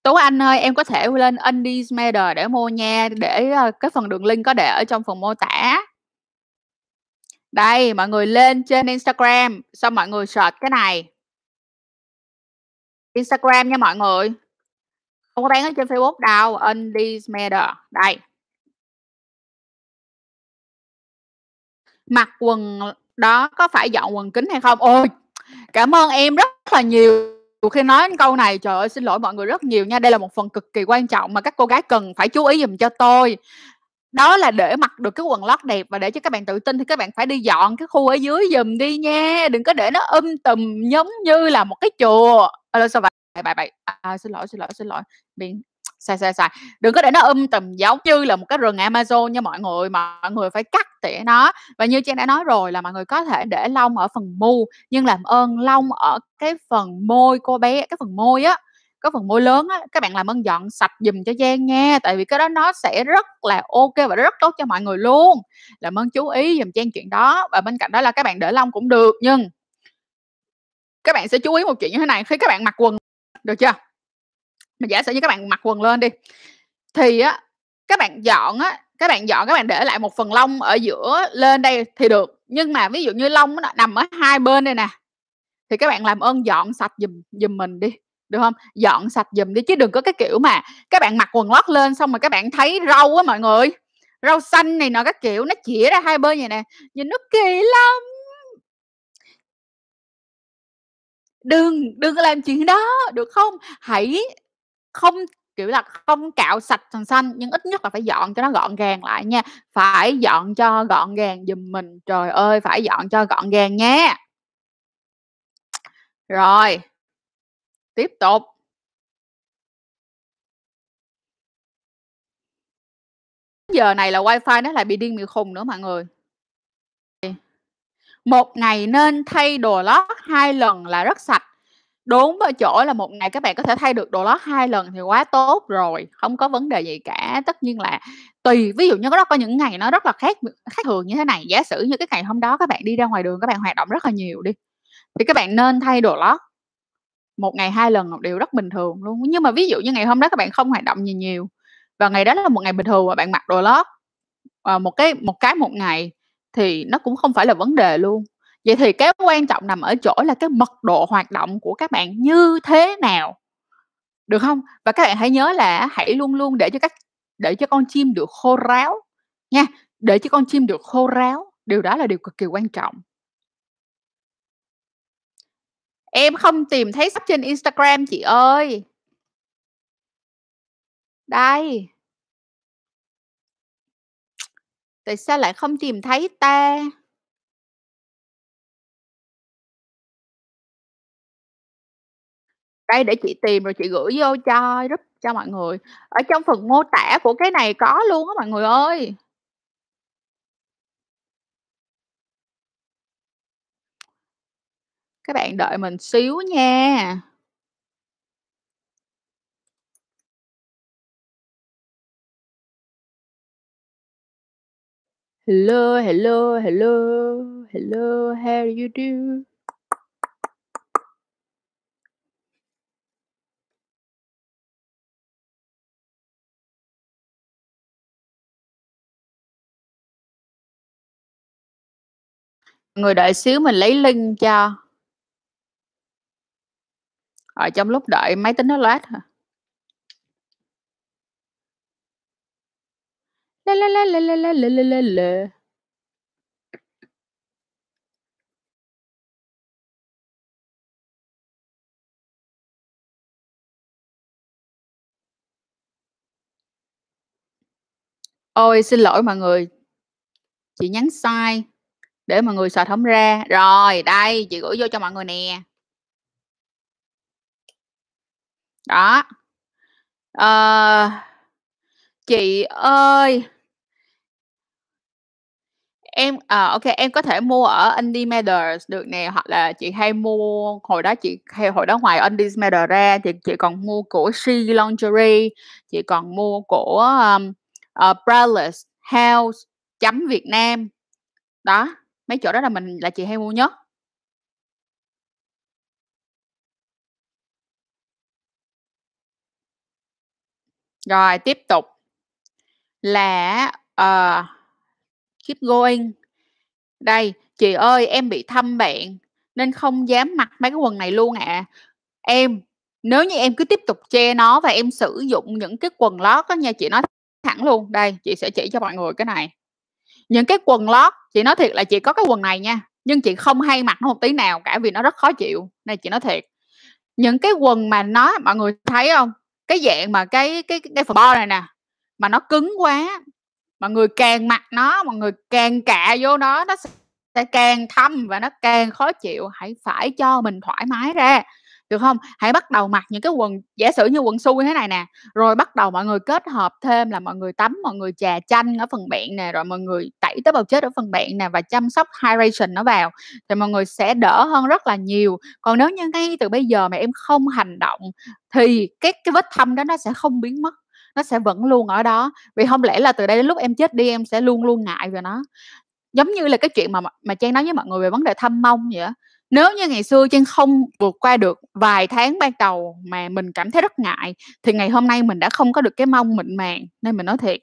Tú Anh ơi, em có thể lên Undies Matter để mua nha, để, ờ, cái phần đường link có để ở trong phần mô tả. Đây, mọi người lên trên Instagram, xong mọi người search cái này. Instagram nha mọi người. Không có bán ở trên Facebook đâu, Undies Matter, đây. Mặc quần đó có phải dọn quần kính hay không? Ôi, cảm ơn em rất là nhiều khi nói câu này, trời ơi, xin lỗi mọi người rất nhiều nha, đây là một phần cực kỳ quan trọng mà các cô gái cần phải chú ý dùm cho tôi. Đó là để mặc được cái quần lót đẹp và để cho các bạn tự tin thì các bạn phải đi dọn cái khu ở dưới giùm đi nha, đừng có để nó um tùm giống như là một cái chùa. Ơ, sao vậy? Bậy, bậy, à, xin lỗi, xin lỗi, xin lỗi, miệng sai, sai, sai. Đừng có để nó um tùm giống như là một cái rừng Amazon nha mọi người, mọi người phải cắt tỉa nó. Và như Trang đã nói rồi là mọi người có thể để lông ở phần mu, nhưng làm ơn lông ở cái phần môi cô bé, cái phần môi á, cái phần môi lớn á, các bạn làm ơn dọn sạch giùm cho Trang nha, tại vì cái đó nó sẽ rất là ok và rất tốt cho mọi người luôn. Làm ơn chú ý dùm Trang chuyện đó, và bên cạnh đó là các bạn để lông cũng được, nhưng các bạn sẽ chú ý một chuyện như thế này, khi các bạn mặc quần được chưa? Mà giả sử như các bạn mặc quần lên đi, thì á, các bạn dọn á, các bạn dọn các bạn để lại một phần lông ở giữa lên đây thì được, nhưng mà ví dụ như lông nó nằm ở hai bên đây nè, thì các bạn làm ơn dọn sạch giùm giùm mình đi, được không? Dọn sạch giùm đi chứ đừng có cái kiểu mà các bạn mặc quần lót lên xong rồi các bạn thấy râu á mọi người, râu xanh này nọ các kiểu nó chĩa ra hai bên vậy nè, nhìn nó kỳ lắm. Đừng, đừng làm chuyện đó, được không? Hãy không kiểu là, không cạo sạch sành xanh, nhưng ít nhất là phải dọn cho nó gọn gàng lại nha, phải dọn cho gọn gàng giùm mình, trời ơi, phải dọn cho gọn gàng nhé Rồi. Tiếp tục. Giờ này là wifi nó lại bị điên bị khùng nữa mọi người. Một ngày nên thay đồ lót hai lần là rất sạch. Đúng ở chỗ là một ngày các bạn có thể thay được đồ lót 2 lần thì quá tốt rồi, không có vấn đề gì cả. Tất nhiên là tùy, ví dụ như có có những ngày nó rất là khác khác thường như thế này, giả sử như cái ngày hôm đó các bạn đi ra ngoài đường các bạn hoạt động rất là nhiều đi, thì các bạn nên thay đồ lót. Một ngày hai lần một điều rất bình thường luôn. Nhưng mà ví dụ như ngày hôm đó các bạn không hoạt động gì nhiều, và ngày đó là một ngày bình thường và bạn mặc đồ lót, ờ, một cái một cái một ngày thì nó cũng không phải là vấn đề luôn. Vậy thì cái quan trọng nằm ở chỗ là cái mật độ hoạt động của các bạn như thế nào, được không Và các bạn hãy nhớ là hãy luôn luôn để cho các để cho con chim được khô ráo nha, để cho con chim được khô ráo, điều đó là điều cực kỳ quan trọng. Em không tìm thấy shop trên Instagram chị ơi. Đây. Tại sao lại không tìm thấy ta? Đây, để chị tìm rồi chị gửi vô cho group cho mọi người. Ở trong phần mô tả của cái này có luôn á mọi người ơi. Các bạn đợi mình xíu nha. Hello, hello, hello, hello, how do you do? Người đợi xíu mình lấy link cho. ở trong lúc đợi máy tính nó loát hả? La la la la la la la la la la. Ôi, xin lỗi mọi người. Chị nhắn sai, để mọi người search hổng ra. Rồi, đây, chị gửi vô cho mọi người nè. Đó. à, Chị ơi Em à, ok em có thể mua ở Indie Matters được nè, hoặc là chị hay mua hồi đó chị hay hồi đó ngoài Indie Matters ra thì chị còn mua của She Lingerie, chị còn mua của, um, ờ, uh, Braless, House, chấm Việt Nam. Đó, mấy chỗ đó là mình là chị hay mua nhất. Rồi, tiếp tục. Là ờ keep going. Đây, "Chị ơi, em bị thâm bạn nên không dám mặc mấy cái quần này luôn ạ." Em, nếu như em cứ tiếp tục che nó và em sử dụng những cái quần lót á nha, chị nói thẳng luôn, đây, chị sẽ chỉ cho mọi người cái này. Những cái quần lót, chị nói thiệt là chị có cái quần này nha, nhưng chị không hay mặc nó một tí nào cả vì nó rất khó chịu, này chị nói thiệt. Những cái quần mà nó mọi người thấy không Cái dạng mà cái cái cái phần bo này nè, mà nó cứng quá, mọi người càng mặc nó, mọi người càng cạ vô nó, nó sẽ càng thâm và nó càng khó chịu. Hãy phải cho mình thoải mái ra, được không? Hãy bắt đầu mặc những cái quần giả sử như quần xui thế này nè, rồi bắt đầu mọi người kết hợp thêm là mọi người tắm, mọi người chà chanh ở phần bạn nè, rồi mọi người tẩy tế bào chết ở phần bạn nè và chăm sóc hydration nó vào, thì mọi người sẽ đỡ hơn rất là nhiều. Còn nếu như ngay từ bây giờ mà em không hành động thì cái cái vết thâm đó nó sẽ không biến mất, nó sẽ vẫn luôn ở đó, vì không lẽ là từ đây đến lúc em chết đi em sẽ luôn luôn ngại về nó. Giống như là cái chuyện mà mà Trang nói với mọi người về vấn đề thâm mông vậy nếu như ngày xưa Trang không vượt qua được vài tháng ban đầu mà mình cảm thấy rất ngại, thì ngày hôm nay mình đã không có được cái mông mịn màng, nên mình nói thiệt.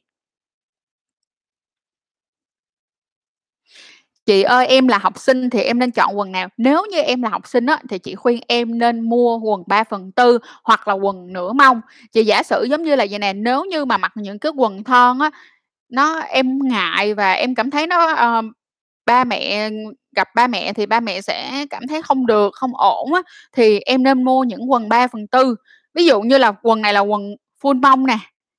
"Chị ơi, em là học sinh thì em nên chọn quần nào?" Nếu như em là học sinh á, thì chị khuyên em nên mua quần 3/4 hoặc là quần nửa mông. Chị giả sử giống như là vậy nè, nếu như mà mặc những cái quần thon á, nó em ngại và em cảm thấy nó, uh, ba mẹ gặp ba mẹ thì ba mẹ sẽ cảm thấy không được, không ổn á, thì em nên mua những quần 3/4. Ví dụ như là quần này là quần full mông nè,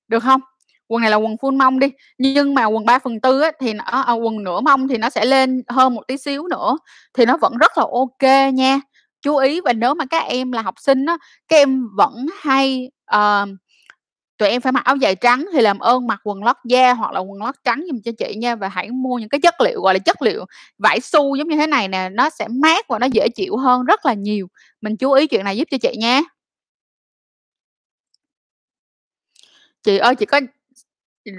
được không Quần này là quần full mông đi, nhưng mà quần 3/4 á thì nó à, quần nửa mông thì nó sẽ lên hơn một tí xíu nữa, thì nó vẫn rất là ok nha. Chú ý và nếu mà các em là học sinh á, các em vẫn hay, uh, tụi em phải mặc áo dài trắng thì làm ơn mặc quần lót da hoặc là quần lót trắng giùm cho chị nha, và hãy mua những cái chất liệu, gọi là, chất liệu vải su giống như thế này nè, nó sẽ mát và nó dễ chịu hơn rất là nhiều. Mình chú ý chuyện này giúp cho chị nha. Chị ơi, chị có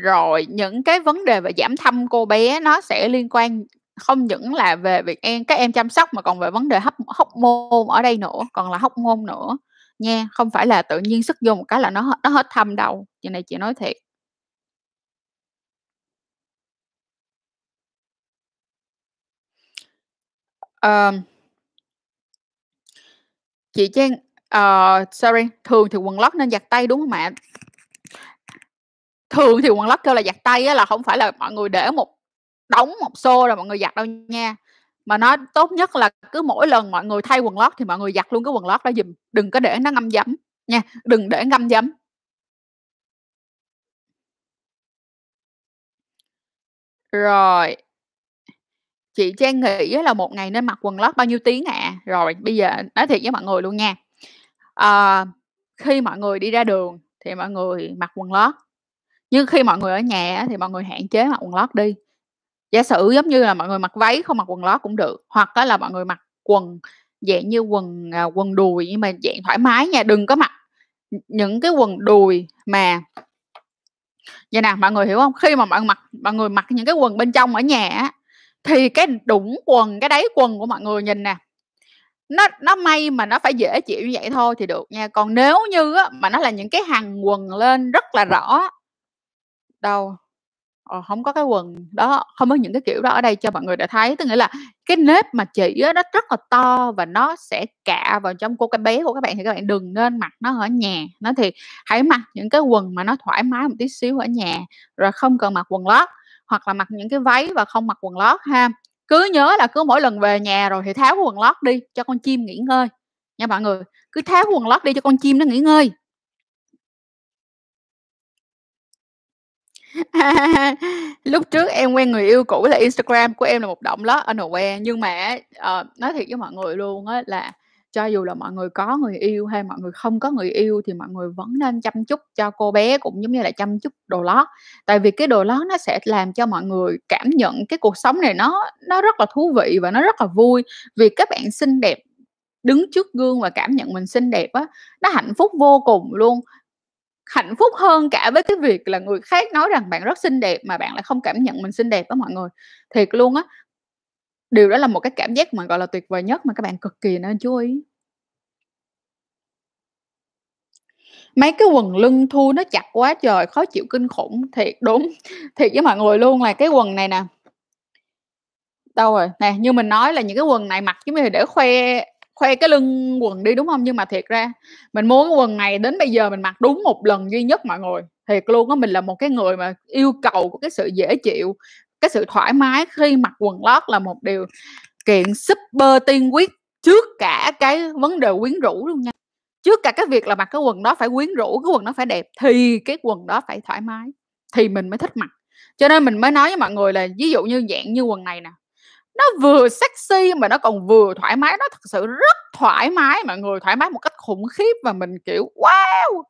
rồi, những cái vấn đề về giảm thâm cô bé nó sẽ liên quan không những là về việc em các em chăm sóc mà còn về vấn đề hấp hóc môn ở đây nữa, còn là hormone nữa nha, không phải là tự nhiên sức vô một cái là nó nó hết thâm đâu, chuyện này chị nói thiệt. Ờm. Chị Trang uh, sorry, thường thì quần lót nên giặt tay, đúng không ạ? Thường thì quần lót kêu là giặt tay á là không phải là mọi người để một đóng một xô rồi mọi người giặt đâu nha, mà nó tốt nhất là cứ mỗi lần mọi người thay quần lót thì mọi người giặt luôn cái quần lót đó giùm, đừng có để nó ngâm giấm nha, đừng để ngâm giấm. Rồi. Chị Trang nghĩ là một ngày nên mặc quần lót bao nhiêu tiếng ạ? Rồi, bây giờ nói thiệt với mọi người luôn nha, à, khi mọi người đi ra đường thì mọi người mặc quần lót, nhưng khi mọi người ở nhà thì mọi người hạn chế mặc quần lót đi. Giả sử giống như là mọi người mặc váy không mặc quần lót cũng được, hoặc đó là mọi người mặc quần dạng như quần, à, quần đùi nhưng mà dạng thoải mái nha, đừng có mặc, những cái quần đùi mà vậy nè, mọi người hiểu không Khi mà mọi mặc mọi người mặc những cái quần bên trong ở nhà á, thì cái đũng quần, cái đáy quần của mọi người nhìn nè, nó nó may mà nó phải dễ chịu như vậy thôi thì được nha, còn nếu như á mà nó là những cái hàng quần lên rất là rõ đâu. Ờ, có cái quần đó, không có những cái kiểu đó ở đây cho mọi người đã thấy. Tức nghĩa là cái nếp mà chỉ á nó rất là to và nó sẽ cạ vào trong cô cái bé của các bạn thì các bạn đừng nên mặc nó ở nhà, nó thì Hãy mặc những cái quần mà nó thoải mái một tí xíu ở nhà, rồi không cần mặc quần lót, hoặc là mặc những cái váy và không mặc quần lót ha. Cứ nhớ là cứ mỗi lần về nhà rồi thì tháo quần lót đi cho con chim nghỉ ngơi, nha mọi người. Cứ tháo quần lót đi cho con chim nó nghỉ ngơi. Lúc trước em quen người yêu cũ là Instagram của em là một động lót underwear, nhưng mà á, ờ, nói thiệt với mọi người luôn á là cho dù là mọi người có người yêu hay mọi người không có người yêu thì mọi người vẫn nên chăm chút cho cô bé cũng giống như là chăm chút đồ lót. Tại vì cái đồ lót nó sẽ làm cho mọi người cảm nhận cái cuộc sống này nó nó rất là thú vị và nó rất là vui. Vì các bạn xinh đẹp đứng trước gương và cảm nhận mình xinh đẹp á, nó hạnh phúc vô cùng luôn. Hạnh phúc hơn cả với cái việc là người khác nói rằng bạn rất xinh đẹp mà bạn lại không cảm nhận mình xinh đẹp đó mọi người. Thiệt luôn á. Điều đó là một cái cảm giác mà, gọi là, tuyệt vời nhất mà các bạn cực kỳ nên chú ý. Mấy cái quần lưng thun nó chặt quá trời, khó chịu kinh khủng, thiệt, đúng, thiệt với mọi người luôn là cái quần này nè. Đâu rồi? Nè, như mình nói là những cái quần này mặc giống như để khoe khoe cái lưng quần đi, đúng không Nhưng mà thiệt ra mình mua cái quần này đến bây giờ mình mặc đúng một lần duy nhất mọi người, thiệt luôn á. Mình là một cái người mà yêu cầu của cái sự dễ chịu, cái sự thoải mái khi mặc quần lót là một điều kiện super tiên quyết trước cả cái vấn đề quyến rũ luôn nha. Trước cả cái việc là mặc cái quần đó phải quyến rũ, cái quần đó phải đẹp thì cái quần đó phải thoải mái, thì mình mới thích mặc. Cho nên mình mới nói với mọi người là ví dụ như dạng như quần này nè, nó vừa sexy mà nó còn vừa thoải mái, nó thực sự rất thoải mái mọi người, thoải mái một cách khủng khiếp và mình, kiểu, wow!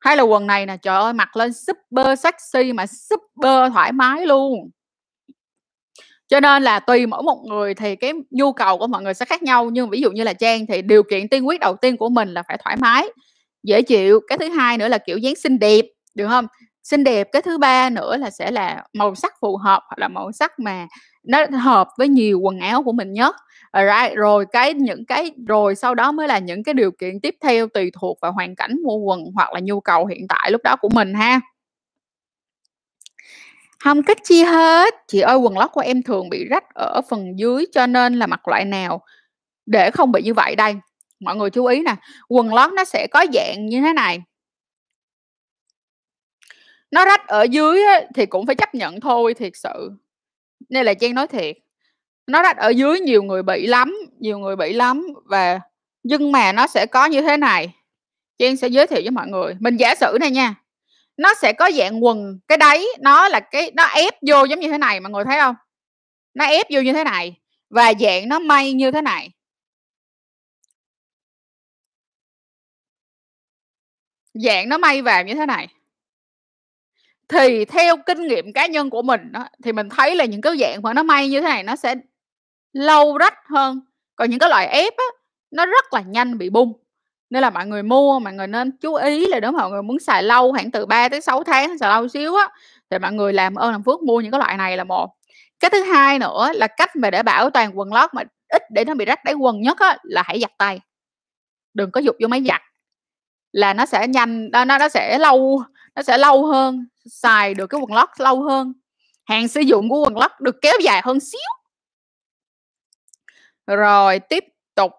Hay là quần này nè, trời ơi, mặc lên super sexy mà super thoải mái luôn. Cho nên là tùy mỗi một người thì cái nhu cầu của mọi người sẽ khác nhau, nhưng ví dụ như là Trang thì điều kiện tiên quyết đầu tiên của mình là phải thoải mái, dễ chịu, cái thứ hai nữa là kiểu dáng xinh đẹp, được không Xinh đẹp, cái thứ ba nữa là sẽ là màu sắc phù hợp hoặc là màu sắc mà nó hợp với nhiều quần áo của mình nhất. Alright, rồi cái những cái rồi sau đó mới là những cái điều kiện tiếp theo tùy thuộc vào hoàn cảnh mua quần hoặc là nhu cầu hiện tại lúc đó của mình ha. không cách chi hết. Chị ơi, quần lót của em thường bị rách ở phần dưới cho nên là mặc loại nào để không bị như vậy đây? Mọi người chú ý nè, quần lót nó sẽ có dạng như thế này. Nó rách ở dưới thì cũng phải chấp nhận thôi, thiệt sự. Nên là Trang nói thiệt, nó đặt ở dưới nhiều người bị lắm, nhiều người bị lắm và nhưng mà nó sẽ có như thế này, Trang sẽ giới thiệu với mọi người. Mình giả sử này nha, nó sẽ có dạng quần, cái đáy nó là cái nó ép vô giống như thế này, mọi người thấy không Nó ép vô như thế này và dạng nó may như thế này. Dạng nó may vào như thế này. Thì theo kinh nghiệm cá nhân của mình đó, thì mình thấy là những cái dạng mà nó may như thế này nó sẽ lâu rách hơn, còn những cái loại ép á, nó rất là nhanh bị bung. Nên là mọi người mua, mọi người nên chú ý là nếu mà mọi người muốn xài lâu khoảng từ 3 tới 6 tháng, xài lâu xíu á, thì mọi người làm ơn làm phước mua những cái loại này là một. Cái thứ hai nữa là cách mà để bảo toàn quần lót mà ít để nó bị rách đáy quần nhất á, là hãy giặt tay. Đừng có giục vô máy giặt, là nó sẽ nhanh nó nó sẽ lâu nó sẽ lâu hơn, xài được cái quần lót lâu hơn. hàng sử dụng của quần lót được kéo dài hơn xíu. Rồi tiếp tục.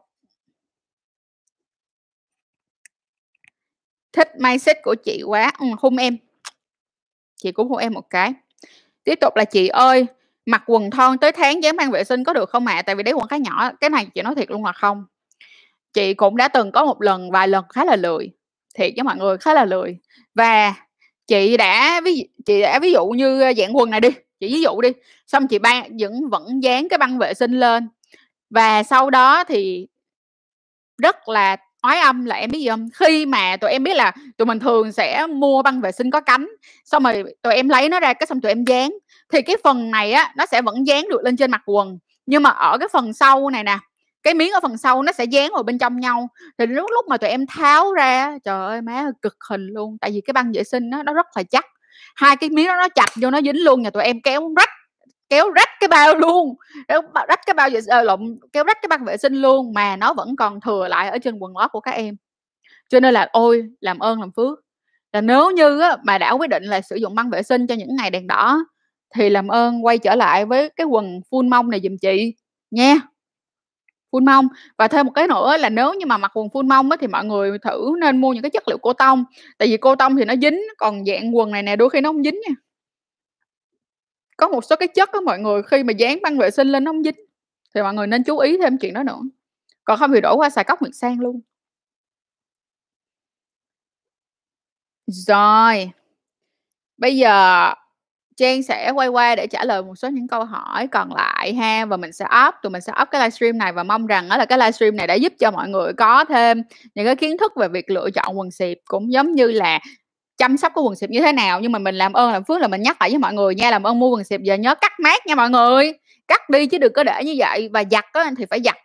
Thích mindset của chị quá, ừ, hun em. Chị cũng hôn em một cái. Tiếp tục là "Chị ơi, mặc quần thon tới tháng dám mang vệ sinh có được không ạ? Tại vì đấy quần khá nhỏ." Cái này chị nói thiệt luôn là không. Chị cũng đã từng có một lần, vài lần khá là lười, thiệt với mọi người, khá là lười. Và chị đã ví chị đã ví dụ như, ờ, dạng quần này đi, chị ví dụ đi, xong chị ba vẫn vẫn dán cái băng vệ sinh lên. Và sau đó thì rất là ói âm là em biết gì không? Khi mà tụi em biết là tụi mình thường sẽ mua băng vệ sinh có cánh, xong rồi tụi em lấy nó ra cái xong tụi em dán, thì cái phần này á, nó sẽ vẫn dán được lên trên mặt quần, nhưng mà ở cái phần sau này nè, cái miếng ở phần sau nó sẽ dán vào bên trong nhau. Thì lúc lúc mà tụi em tháo ra trời ơi, má ơi, cực hình luôn, tại vì cái băng vệ sinh á, nó rất là chắc, hai cái miếng đó nó chặt vô nó dính luôn, nhà tụi em kéo rách kéo rách cái bao luôn, kéo rách cái bao vệ s lộn, kéo rách cái băng vệ sinh luôn mà nó vẫn còn thừa lại ở trên quần lót của các em. Cho nên là ôi, làm ơn làm phước, là nếu như á mà đã quyết định là sử dụng băng vệ sinh cho những ngày đèn đỏ thì làm ơn quay trở lại với cái quần full mông này giùm chị nha. Full mông. Và thêm một cái nữa là nếu như mà mặc quần full mông á thì mọi người thử nên mua những cái chất liệu cô tông, tại vì cô tông thì nó dính, còn dạng quần này nè đôi khi nó không dính nha. Có một số cái chất đó mọi người khi mà dán băng vệ sinh lên nó không dính, thì mọi người nên chú ý thêm chuyện đó nữa. Còn không thì đổ qua xài cốc Nguyệt Sang luôn. Rồi. Bây giờ Trang sẽ quay qua để trả lời một số những câu hỏi còn lại ha, và mình sẽ up tụi mình sẽ up cái livestream này và mong rằng đó là cái livestream này đã giúp cho mọi người có thêm những cái kiến thức về việc lựa chọn quần xịp, cũng giống như là chăm sóc cái quần xịp như thế nào. Nhưng mà mình làm ơn làm phước là mình nhắc lại với mọi người nha, làm ơn mua quần xịp giờ nhớ cắt mát nha mọi người, cắt đi chứ đừng có để như vậy. Và giặt á thì phải giặt,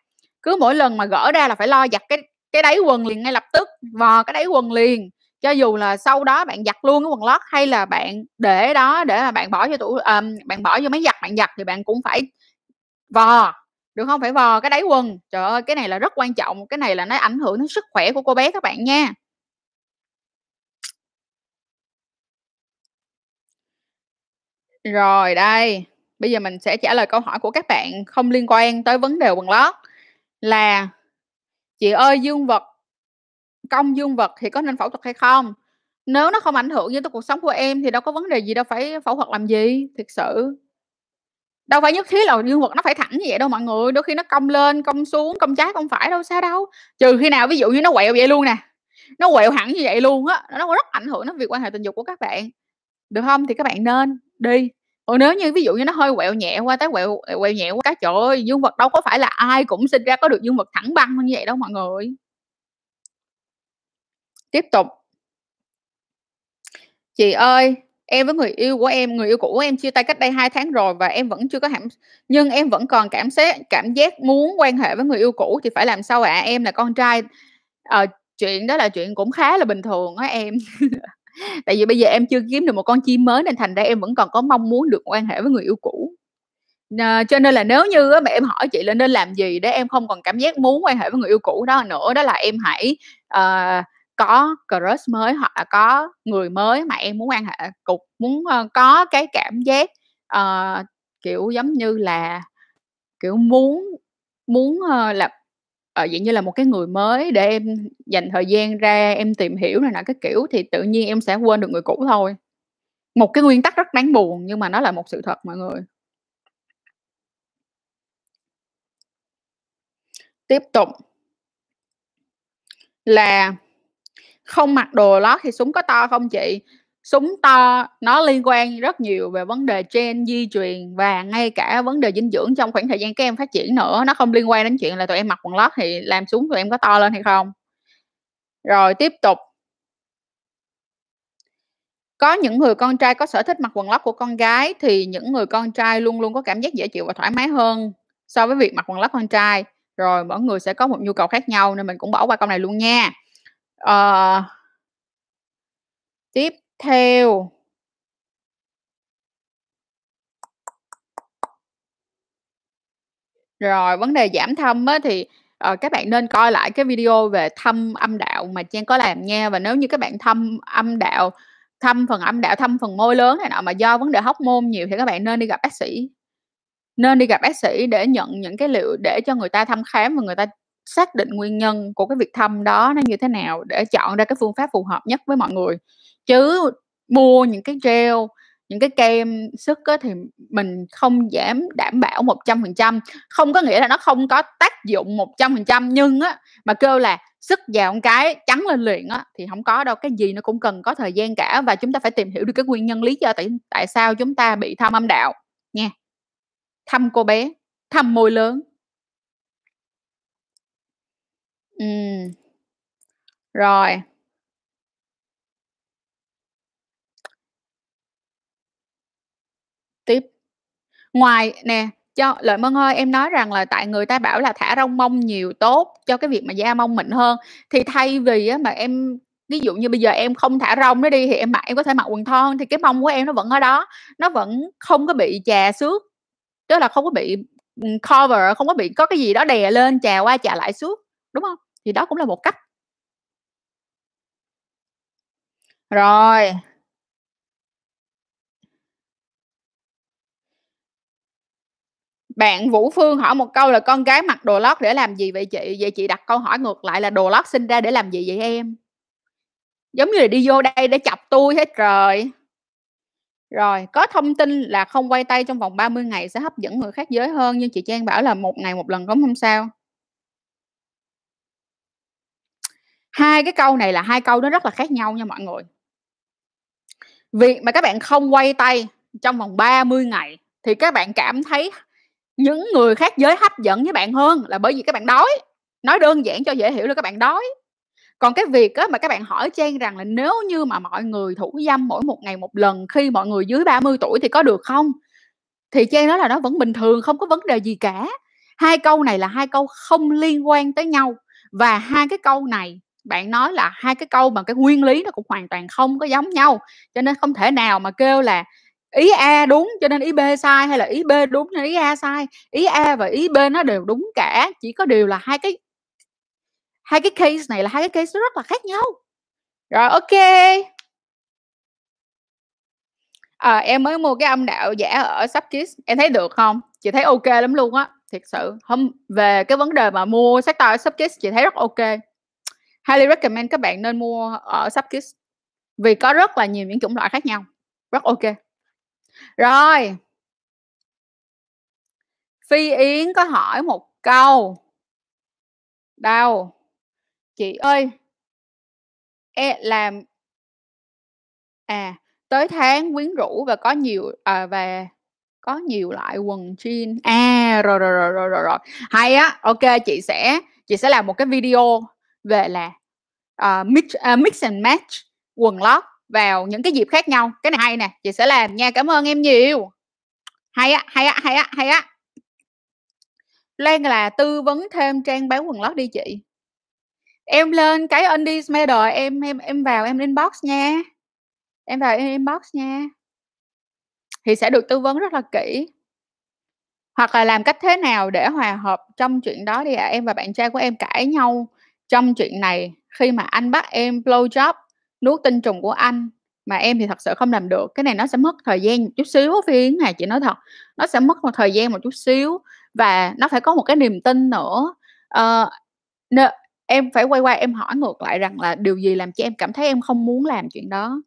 cứ mỗi lần mà gỡ ra là phải lo giặt cái cái đáy quần liền ngay lập tức, vò cái đáy quần liền. Cho dù là sau đó bạn giặt luôn cái quần lót hay là bạn để đó để mà bạn bỏ vô tủ um, bạn bỏ vô máy giặt bạn giặt thì bạn cũng phải vò, được không Phải vò cái đáy quần. Trời ơi, cái này là rất quan trọng, cái này là nó ảnh hưởng đến sức khỏe của cô bé các bạn nha. Rồi đây, bây giờ mình sẽ trả lời câu hỏi của các bạn không liên quan tới vấn đề quần lót là "Chị ơi, dương vật cong dương vật thì có nên phẫu thuật hay không? Nếu nó không ảnh hưởng gì tới cuộc sống của em thì đâu có vấn đề gì đâu phải phẫu thuật làm gì, thực sự." Đâu phải nhất thiết là dương vật nó phải thẳng như vậy đâu mọi người, đôi khi nó cong lên, cong xuống, cong trái, cong phải đâu sao đâu. Trừ khi nào ví dụ như nó quẹo vậy luôn nè, nó quẹo hẳn như vậy luôn á, nó rất ảnh hưởng đến việc quan hệ tình dục của các bạn, được không? Thì các bạn nên đi. Còn nếu như ví dụ như nó hơi quẹo nhẹ qua tới quẹo quẹo nhẹ qua cái, trời ơi, dương vật đâu có phải là ai cũng sinh ra có được dương vật thẳng băng như vậy đâu mọi người. Tiếp tục. "Chị ơi, em với người yêu của em người yêu cũ của em chia tay cách đây 2 tháng rồi và em vẫn chưa có hãm nhưng em vẫn còn cảm giác cảm giác muốn quan hệ với người yêu cũ thì phải làm sao ạ? Em là con trai." à, chuyện đó là chuyện cũng khá là bình thường á em. Tại vì bây giờ em chưa kiếm được một con chim mới nên thành ra em vẫn còn có mong muốn được quan hệ với người yêu cũ. à, cho nên là nếu như á mà em hỏi chị là nên làm gì để em không còn cảm giác muốn quan hệ với người yêu cũ đó nữa, đó là em hãy, uh, có crush mới hoặc là có người mới mà em muốn quan hệ cục muốn, uh, có cái cảm giác, uh, kiểu, giống như là, kiểu, muốn muốn, uh, là, ở dạng như là một cái người mới để em dành thời gian ra em tìm hiểu này nọ cái kiểu thì tự nhiên em sẽ quên được người cũ thôi. Một cái nguyên tắc rất đáng buồn nhưng mà nó là một sự thật mọi người. Tiếp tục. Là "Không mặc đồ lót thì súng có to không chị?" Súng to nó liên quan rất nhiều về vấn đề gen, di truyền và ngay cả vấn đề dinh dưỡng trong khoảng thời gian các em phát triển nữa, nó không liên quan đến chuyện là tụi em mặc quần lót thì làm súng tụi em có to lên hay không. Rồi tiếp tục. "Có những người con trai có sở thích mặc quần lót của con gái thì những người con trai luôn luôn có cảm giác dễ chịu và thoải mái hơn so với việc mặc quần lót con trai. Rồi mỗi người sẽ có một nhu cầu khác nhau nên mình cũng bỏ qua câu này luôn nha." Ờ. Tiếp theo. Rồi, vấn đề giảm thâm á thì, ờ, các bạn nên coi lại cái video về thâm âm đạo mà Trang có làm nha. Và nếu như các bạn thâm âm đạo, thâm phần âm đạo, thâm phần môi lớn này nọ mà do vấn đề hormone nhiều thì các bạn nên đi gặp bác sĩ. Nên đi gặp bác sĩ để nhận những cái liệu để cho người ta thăm khám và người ta xác định nguyên nhân của cái việc thâm đó nó như thế nào để chọn ra cái phương pháp phù hợp nhất với mọi người. Chứ mua những cái gel, những cái kem sức á thì mình không dám đảm bảo 100%, không có nghĩa là nó không có tác dụng 100% nhưng á, mà kêu là sức vào một cái trắng lên liền á thì không có đâu, cái gì nó cũng cần có thời gian cả và chúng ta phải tìm hiểu được cái nguyên nhân lý do tại tại sao chúng ta bị thâm âm đạo nha. Thâm cô bé, thâm môi lớn. Ừm. Rồi. Tiếp. Ngoài nè, cho Lợi Mân ơi, em nói rằng là tại người ta bảo là thả rông mông nhiều tốt cho cái việc mà da mông mịn hơn, thì thay vì á mà em ví dụ như bây giờ em không thả rông nó đi thì em mặc em có thể mặc quần thon thì cái mông của em nó vẫn ở đó, nó vẫn không có bị chà xước, tức là không có bị, ừm, cover, không có bị có cái gì đó đè lên chà qua chà lại suốt, đúng hông? Thì đó cũng là một cách. Rồi. Bạn Vũ Phương hỏi một câu là "Con gái mặc đồ lót để làm gì vậy chị?" Vậy chị đặt câu hỏi ngược lại là "Đồ lót sinh ra để làm gì vậy em?" Giống như là đi vô đây để chọc tôi hết trời? Rồi, có thông tin là không quay tay trong vòng 30 ngày sẽ hấp dẫn người khác giới hơn, nhưng chị Trang bảo là một ngày một lần cũng không sao. Hai cái câu này là hai câu nó rất là khác nhau nha mọi người. Việc mà các bạn không quay tay trong vòng 30 ngày thì các bạn cảm thấy những người khác giới hấp dẫn với bạn hơn là bởi vì các bạn đói. Nói đơn giản cho dễ hiểu là các bạn đói. Còn cái việc á mà các bạn hỏi Trang rằng là nếu như mà mọi người thủ dâm mỗi một ngày một lần khi mọi người dưới 30 tuổi thì có được không? Thì Trang nói là nó vẫn bình thường, không có vấn đề gì cả. Hai câu này là hai câu không liên quan tới nhau và hai cái câu này bạn nói là hai cái câu mà cái nguyên lý nó cũng hoàn toàn không có giống nhau, cho nên không thể nào mà kêu là ý A đúng cho nên ý B sai, hay là ý B đúng nên ý A sai. Ý A và ý B nó đều đúng cả, chỉ có điều là hai cái hai cái case này là hai cái case rất là khác nhau. Rồi, ok à, em mới mua cái âm đạo giả ở Shopkids, em thấy được không Chị thấy ok lắm luôn á, thiệt sự. hôm về cái vấn đề mà mua sách tai ở kiss chị thấy rất ok. Highly recommend các bạn nên mua ở Shopkids, vì có rất là nhiều những chủng loại khác nhau, rất ok. Rồi. Phi Yến có hỏi một câu. Đâu? Chị ơi E làm À, tới tháng quyến rũ và có nhiều à, và có nhiều loại quần jean. À, rồi, rồi, rồi, rồi, rồi, rồi. Hay á, ok chị sẽ chị sẽ làm một cái video về là, uh, mix uh, mix and match quần lót vào những cái dịp khác nhau. Cái này hay nè, chị sẽ làm nha, cảm ơn em nhiều. Hay á, hay á, hay á, hay á. Lan là tư vấn thêm trang bán quần lót đi chị. Em lên cái Undies Medal em em em vào em inbox nha. Em vào em inbox nha. Thì sẽ được tư vấn rất là kỹ. Hoặc là làm cách thế nào để hòa hợp trong chuyện đó đi ạ? Em và bạn trai của em cãi nhau trong chuyện này khi mà anh bắt em blow job, nuốt tinh trùng của anh, mà em thì thật sự không làm được. Cái này nó sẽ mất thời gian một chút xíu Phi Yến này chị nói thật. Nó sẽ mất một thời gian một chút xíu và nó phải có một cái niềm tin nữa. Ờ, n em phải quay qua em hỏi ngược lại rằng là điều gì làm cho em cảm thấy em không muốn làm chuyện đó?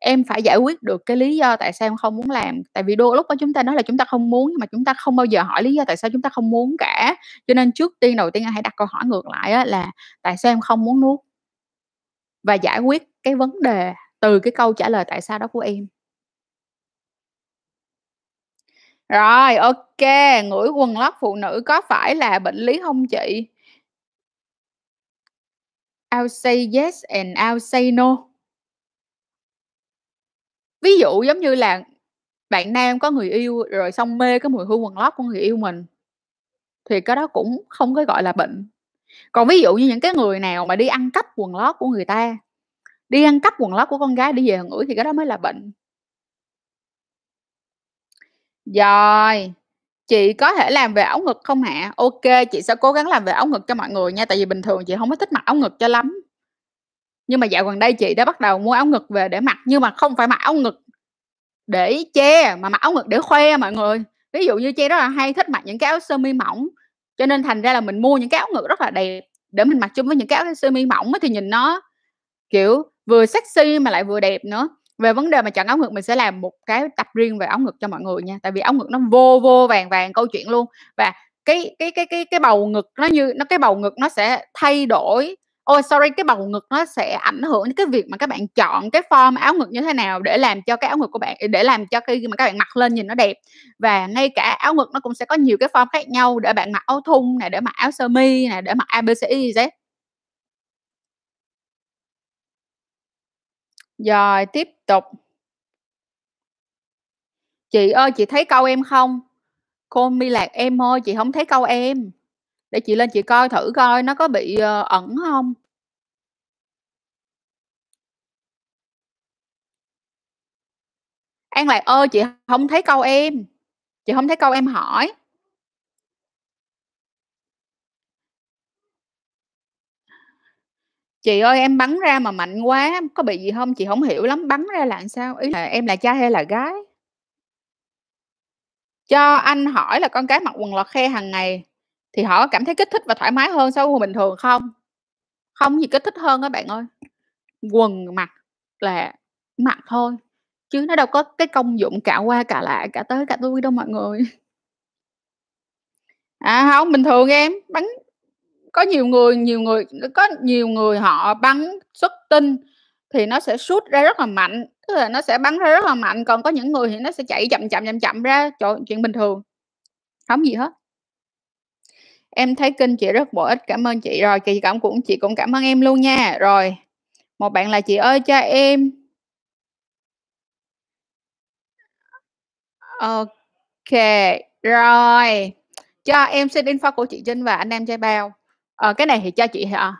Em phải giải quyết được cái lý do tại sao em không muốn làm, tại vì đôi lúc đó chúng ta nói là chúng ta không muốn nhưng mà chúng ta không bao giờ hỏi lý do tại sao chúng ta không muốn cả. Cho nên trước tiên đầu tiên hãy đặt câu hỏi ngược lại á là "Tại sao em không muốn nuốt?" Và giải quyết cái vấn đề từ cái câu trả lời tại sao đó của em. Rồi, ok, ngửi quần lót phụ nữ có phải là bệnh lý không chị? I'll say yes and I'll say no. Ví dụ giống như là bạn nam có người yêu rồi xong mê cái mùi hương quần lót của người yêu mình thì cái đó cũng không có gọi là bệnh. Còn ví dụ như những cái người nào mà đi ăn cắp quần lót của người ta, đi ăn cắp quần lót của con gái đi về ngửi thì cái đó mới là bệnh. Rồi, chị có thể làm về áo ngực không hả ok chị sẽ cố gắng làm về áo ngực cho mọi người nha, tại vì bình thường chị không có thích mặc áo ngực cho lắm. Nhưng mà dạo gần đây chị đã bắt đầu mua áo ngực về để mặc, nhưng mà không phải mặc áo ngực để che, mà mặc áo ngực để khoe mọi người. Ví dụ như che rất là hay thích mặc những cái áo sơ mi mỏng, cho nên thành ra là mình mua những cái áo ngực rất là đẹp để mình mặc chung với những cái áo sơ mi mỏng thì nhìn nó, kiểu, vừa sexy mà lại vừa đẹp nữa. Về vấn đề mà chọn áo ngực mình sẽ làm một cái tập riêng về áo ngực cho mọi người nha, tại vì áo ngực nó vô vô vàng vàng câu chuyện luôn. Và cái cái cái cái cái bầu ngực nó như nó cái bầu ngực nó sẽ thay đổi ôi, sorry, cái bầu ngực nó sẽ ảnh hưởng đến cái việc mà các bạn chọn cái form áo ngực như thế nào để làm cho cái áo ngực của bạn để làm cho khi mà các bạn mặc lên nhìn nó đẹp. Và ngay cả áo ngực nó cũng sẽ có nhiều cái form khác nhau để bạn mặc áo thun này, để mặc áo sơ mi này, để mặc abc B, C, Z. Rồi, tiếp tục. Chị ơi, chị thấy câu em không? Cô mi lạc em ơi, chị không thấy câu em. Để chị lên chị coi thử coi nó có bị, ờ, ẩn hông? An Lạc ơi, chị hông thấy câu em, chị hông thấy câu em hỏi. Chị ơi, em bắn ra mà mạnh quá, có bị gì hông? Chị hổng hiểu lắm, bắn ra là sao? Ý là em là trai hay là gái? Cho anh hỏi là con cái mặc quần lọt khe hàng ngày thì họ có cảm thấy kích thích và thoải mái hơn so với bình thường không? Không gì kích thích hơn á bạn ơi. Quần mặc là mặc thôi, chứ nó đâu có cái công dụng cả qua cả lại, cả tới cả tôi đâu mọi người. À, không bình thường em, bắn có nhiều người nhiều người có nhiều người họ bắn xuất tinh thì nó sẽ sút ra rất là mạnh, tức là nó sẽ bắn ra rất là mạnh, còn có những người thì nó sẽ chạy chậm chậm, chậm chậm ra, trời chuyện bình thường. không gì hết. Em thấy kênh chị rất bổ ích, cảm ơn chị. Rồi, kỳ cảm cũng chị cũng cảm ơn em luôn nha. Rồi, một bạn là "Chị ơi cho em" ok rồi, cho em xin info của chị Trinh và anh em Trai Bao. Ờ, cái này thì cho chị ờ,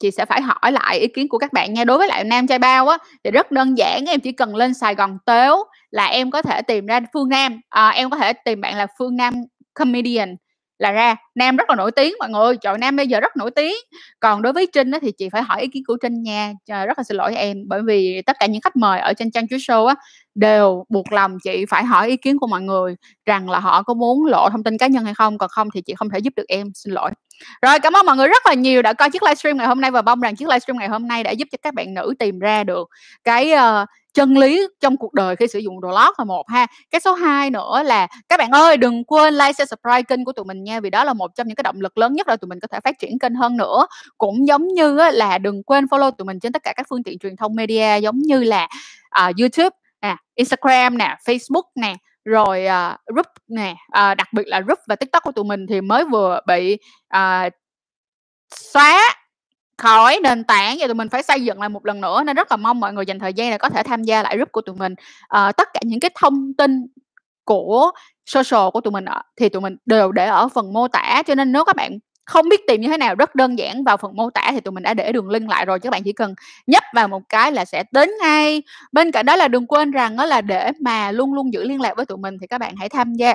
chị sẽ phải hỏi lại ý kiến của các bạn nha. Đối với lại Nam Trai Bao á, thì rất đơn giản, em chỉ cần lên Sài Gòn Tếu là em có thể tìm ra Phương Nam, à, em có thể tìm bạn là Phương Nam Comedian là ra. Nam rất là nổi tiếng mọi người, trời Nam bây giờ rất nổi tiếng. Còn đối với Trinh á, thì chị phải hỏi ý kiến của Trinh nha, rất là xin lỗi em, bởi vì tất cả những khách mời ở trên Trang Chuối Show á, đều buộc lòng chị phải hỏi ý kiến của mọi người rằng là họ có muốn lộ thông tin cá nhân hay không, còn không thì chị không thể giúp được em, xin lỗi. Rồi, cảm ơn mọi người rất là nhiều đã coi chiếc livestream ngày hôm nay và mong rằng chiếc livestream ngày hôm nay đã giúp cho các bạn nữ tìm ra được cái, uh, chân lý trong cuộc đời khi sử dụng đồ lót là một ha. Cái số 2 nữa là các bạn ơi, đừng quên like, share, subscribe kênh của tụi mình nha, vì đó là một trong những cái động lực lớn nhất để tụi mình có thể phát triển kênh hơn nữa. Cũng giống như là đừng quên follow tụi mình trên tất cả các phương tiện truyền thông media giống như là, uh, YouTube nè, Instagram nè, Facebook nè, rồi, uh, group nè, uh, đặc biệt là group và TikTok của tụi mình thì mới vừa bị, uh, xóa khỏi nền tảng, và tụi mình phải xây dựng lại một lần nữa nên rất là mong mọi người dành thời gian để có thể tham gia lại group của tụi mình. à, tất cả những cái thông tin của social của tụi mình, thì tụi mình đều để ở phần mô tả, cho nên nếu các bạn không biết tìm như thế nào, rất đơn giản, vào phần mô tả thì tụi mình đã để đường link lại rồi, các bạn chỉ cần nhấp vào một cái là sẽ đến ngay. Bên cạnh đó là đừng quên rằng đó là để mà luôn luôn giữ liên lạc với tụi mình thì các bạn hãy tham gia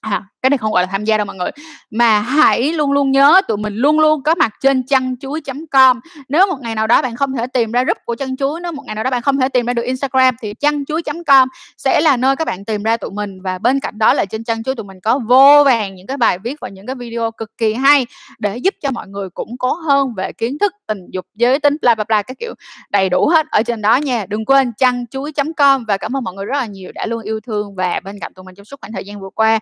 à, cái này không gọi là tham gia đâu mọi người, mà hãy luôn luôn nhớ tụi mình luôn luôn có mặt trên chăn chuối.com. Nếu một ngày nào đó bạn không thể tìm ra group của Chăn Chuối, nếu một ngày nào đó bạn không thể tìm ra được Instagram thì chăn chuối.com sẽ là nơi các bạn tìm ra tụi mình. Và bên cạnh đó là trên Chăn Chuối tụi mình có vô vàng những cái bài viết và những cái video cực kỳ hay để giúp cho mọi người củng cố hơn về kiến thức tình dục, giới tính, bla, bla, bla các kiểu, đầy đủ hết ở trên đó nha. Đừng quên chăn chuối.com và cảm ơn mọi người rất là nhiều đã luôn yêu thương và bên cạnh tụi mình trong suốt khoảng thời gian vừa qua.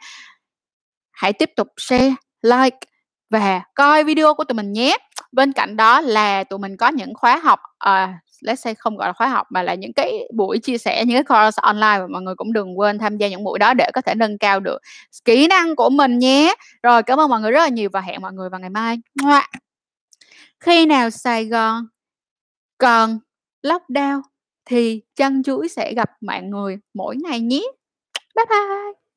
Hãy tiếp tục share, like và coi video của tụi mình nhé. Bên cạnh đó là tụi mình có những khóa học, uh, let's say không gọi là khóa học mà là những cái buổi chia sẻ, những cái course online và mọi người cũng đừng quên tham gia những buổi đó để có thể nâng cao được kỹ năng của mình nhé. Rồi, cảm ơn mọi người rất là nhiều và hẹn mọi người vào ngày mai. Khi nào Sài Gòn còn lockdown thì chân Chuối sẽ gặp mọi người mỗi ngày nhé. Bye bye.